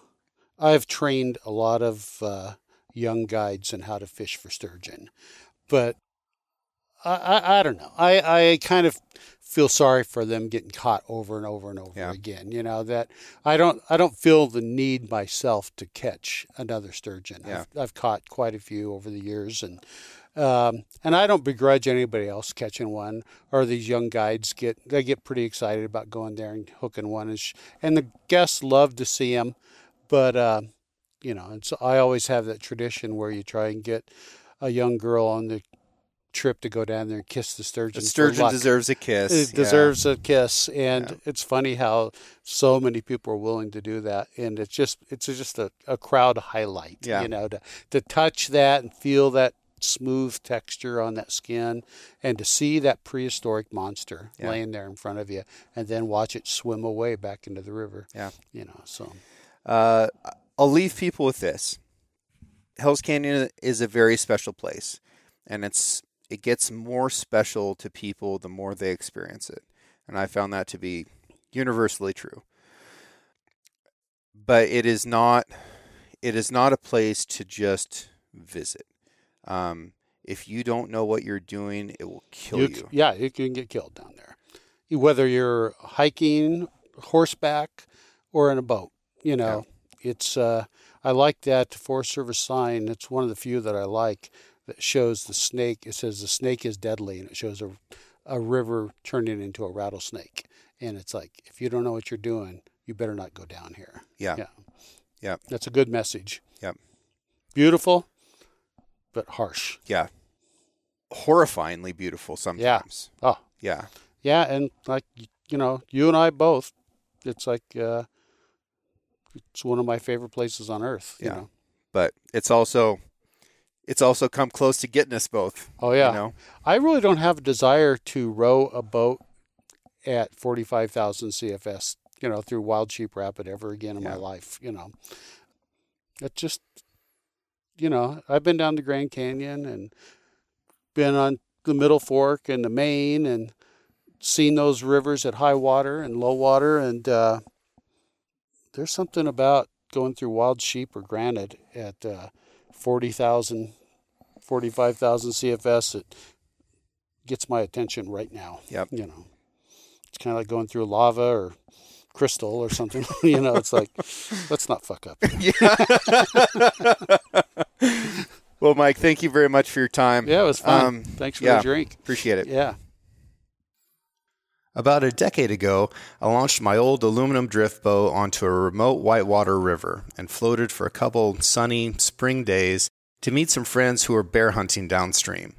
I've trained a lot of uh, young guides in how to fish for sturgeon, but I, I, I don't know. I, I kind of feel sorry for them getting caught over and over and over Yeah. again. You know that I don't, I don't feel the need myself to catch another sturgeon. Yeah. I've, I've caught quite a few over the years, and um, and I don't begrudge anybody else catching one. Or these young guides get they get pretty excited about going there and hooking one, and, sh- and the guests love to see them. But uh, you know, and so I always have that tradition where you try and get a young girl on the trip to go down there and kiss the sturgeon. The sturgeon deserves a kiss. It yeah. deserves a kiss, and Yeah. it's funny how so many people are willing to do that, and it's just it's just a, a crowd highlight. Yeah. You know, to to touch that and feel that smooth texture on that skin, and to see that prehistoric monster Yeah. laying there in front of you, and then watch it swim away back into the river. Yeah. You know, so Uh, I'll leave people with this. Hell's Canyon is a very special place, and it's it gets more special to people the more they experience it, and I found that to be universally true. But it is not it is not a place to just visit. Um, if you don't know what you're doing, it will kill You you. Yeah, you can get killed down there. Whether you're hiking, horseback, or in a boat. You know, it's, uh, I like that Forest Service sign. It's one of the few that I like that shows the snake. It says the snake is deadly and it shows a, a river turning into a rattlesnake. And it's like, if you don't know what you're doing, you better not go down here. Yeah. Yeah. Yeah. That's a good message. Yep. Beautiful, but harsh. Yeah. Horrifyingly beautiful sometimes. Yeah. Oh, Yeah. Yeah, and like you know, you and I both, it's like uh, it's one of my favorite places on earth. You Yeah. know? But it's also it's also come close to getting us both. Oh yeah. You know? I really don't have a desire to row a boat at forty five thousand CFS. You know, through Wild Sheep Rapid ever again in my life. You know, it just, you know, I've been down the Grand Canyon and been on the Middle Fork and the Main and seen those rivers at high water and low water and uh, there's something about going through wild sheep or granite at uh, 40,000 45,000 CFS that gets my attention right now Yep. you know it's kind of like going through lava or crystal or something you know it's like let's not fuck up Well, Mike, thank you very much for your time. yeah it was fun Um, thanks for yeah. the drink Appreciate it. yeah About a decade ago, I launched my old aluminum drift boat onto a remote whitewater river and floated for a couple sunny spring days to meet some friends who were bear hunting downstream.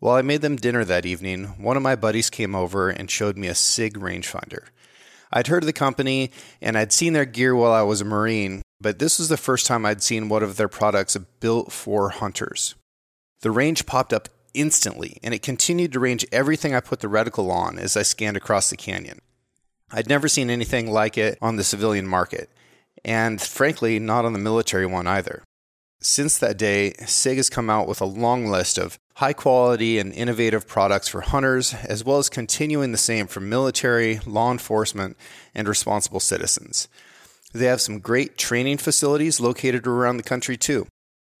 While I made them dinner that evening, one of my buddies came over and showed me a SIG rangefinder. I'd heard of the company and I'd seen their gear while I was a Marine, but this was the first time I'd seen one of their products built for hunters. The range popped up instantly, and it continued to range everything I put the reticle on as I scanned across the canyon. I'd never seen anything like it on the civilian market, and frankly, not on the military one either. Since that day, SIG has come out with a long list of high quality and innovative products for hunters, as well as continuing the same for military, law enforcement, and responsible citizens. They have some great training facilities located around the country too.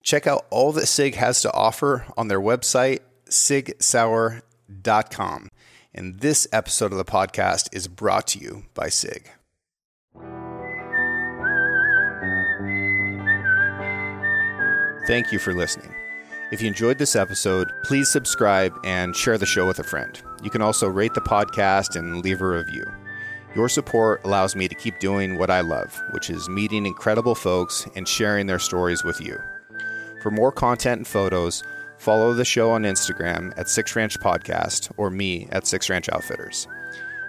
Check out all that SIG has to offer on their website, sigsauer.com. And this episode of the podcast is brought to you by SIG. Thank you for listening. If you enjoyed this episode, please subscribe and share the show with a friend. You can also rate the podcast and leave a review. Your support allows me to keep doing what I love, which is meeting incredible folks and sharing their stories with you. For more content and photos, follow the show on Instagram at Six Ranch Podcast or me at Six Ranch Outfitters.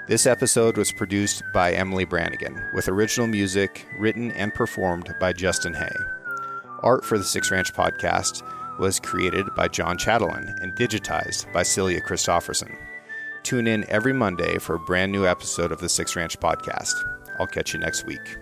This episode was produced by Emily Brannigan, with original music written and performed by Justin Hay. Art for the Six Ranch Podcast was created by John Chatelain and digitized by Celia Christofferson. Tune in every Monday for a brand new episode of the Six Ranch Podcast. I'll catch you next week.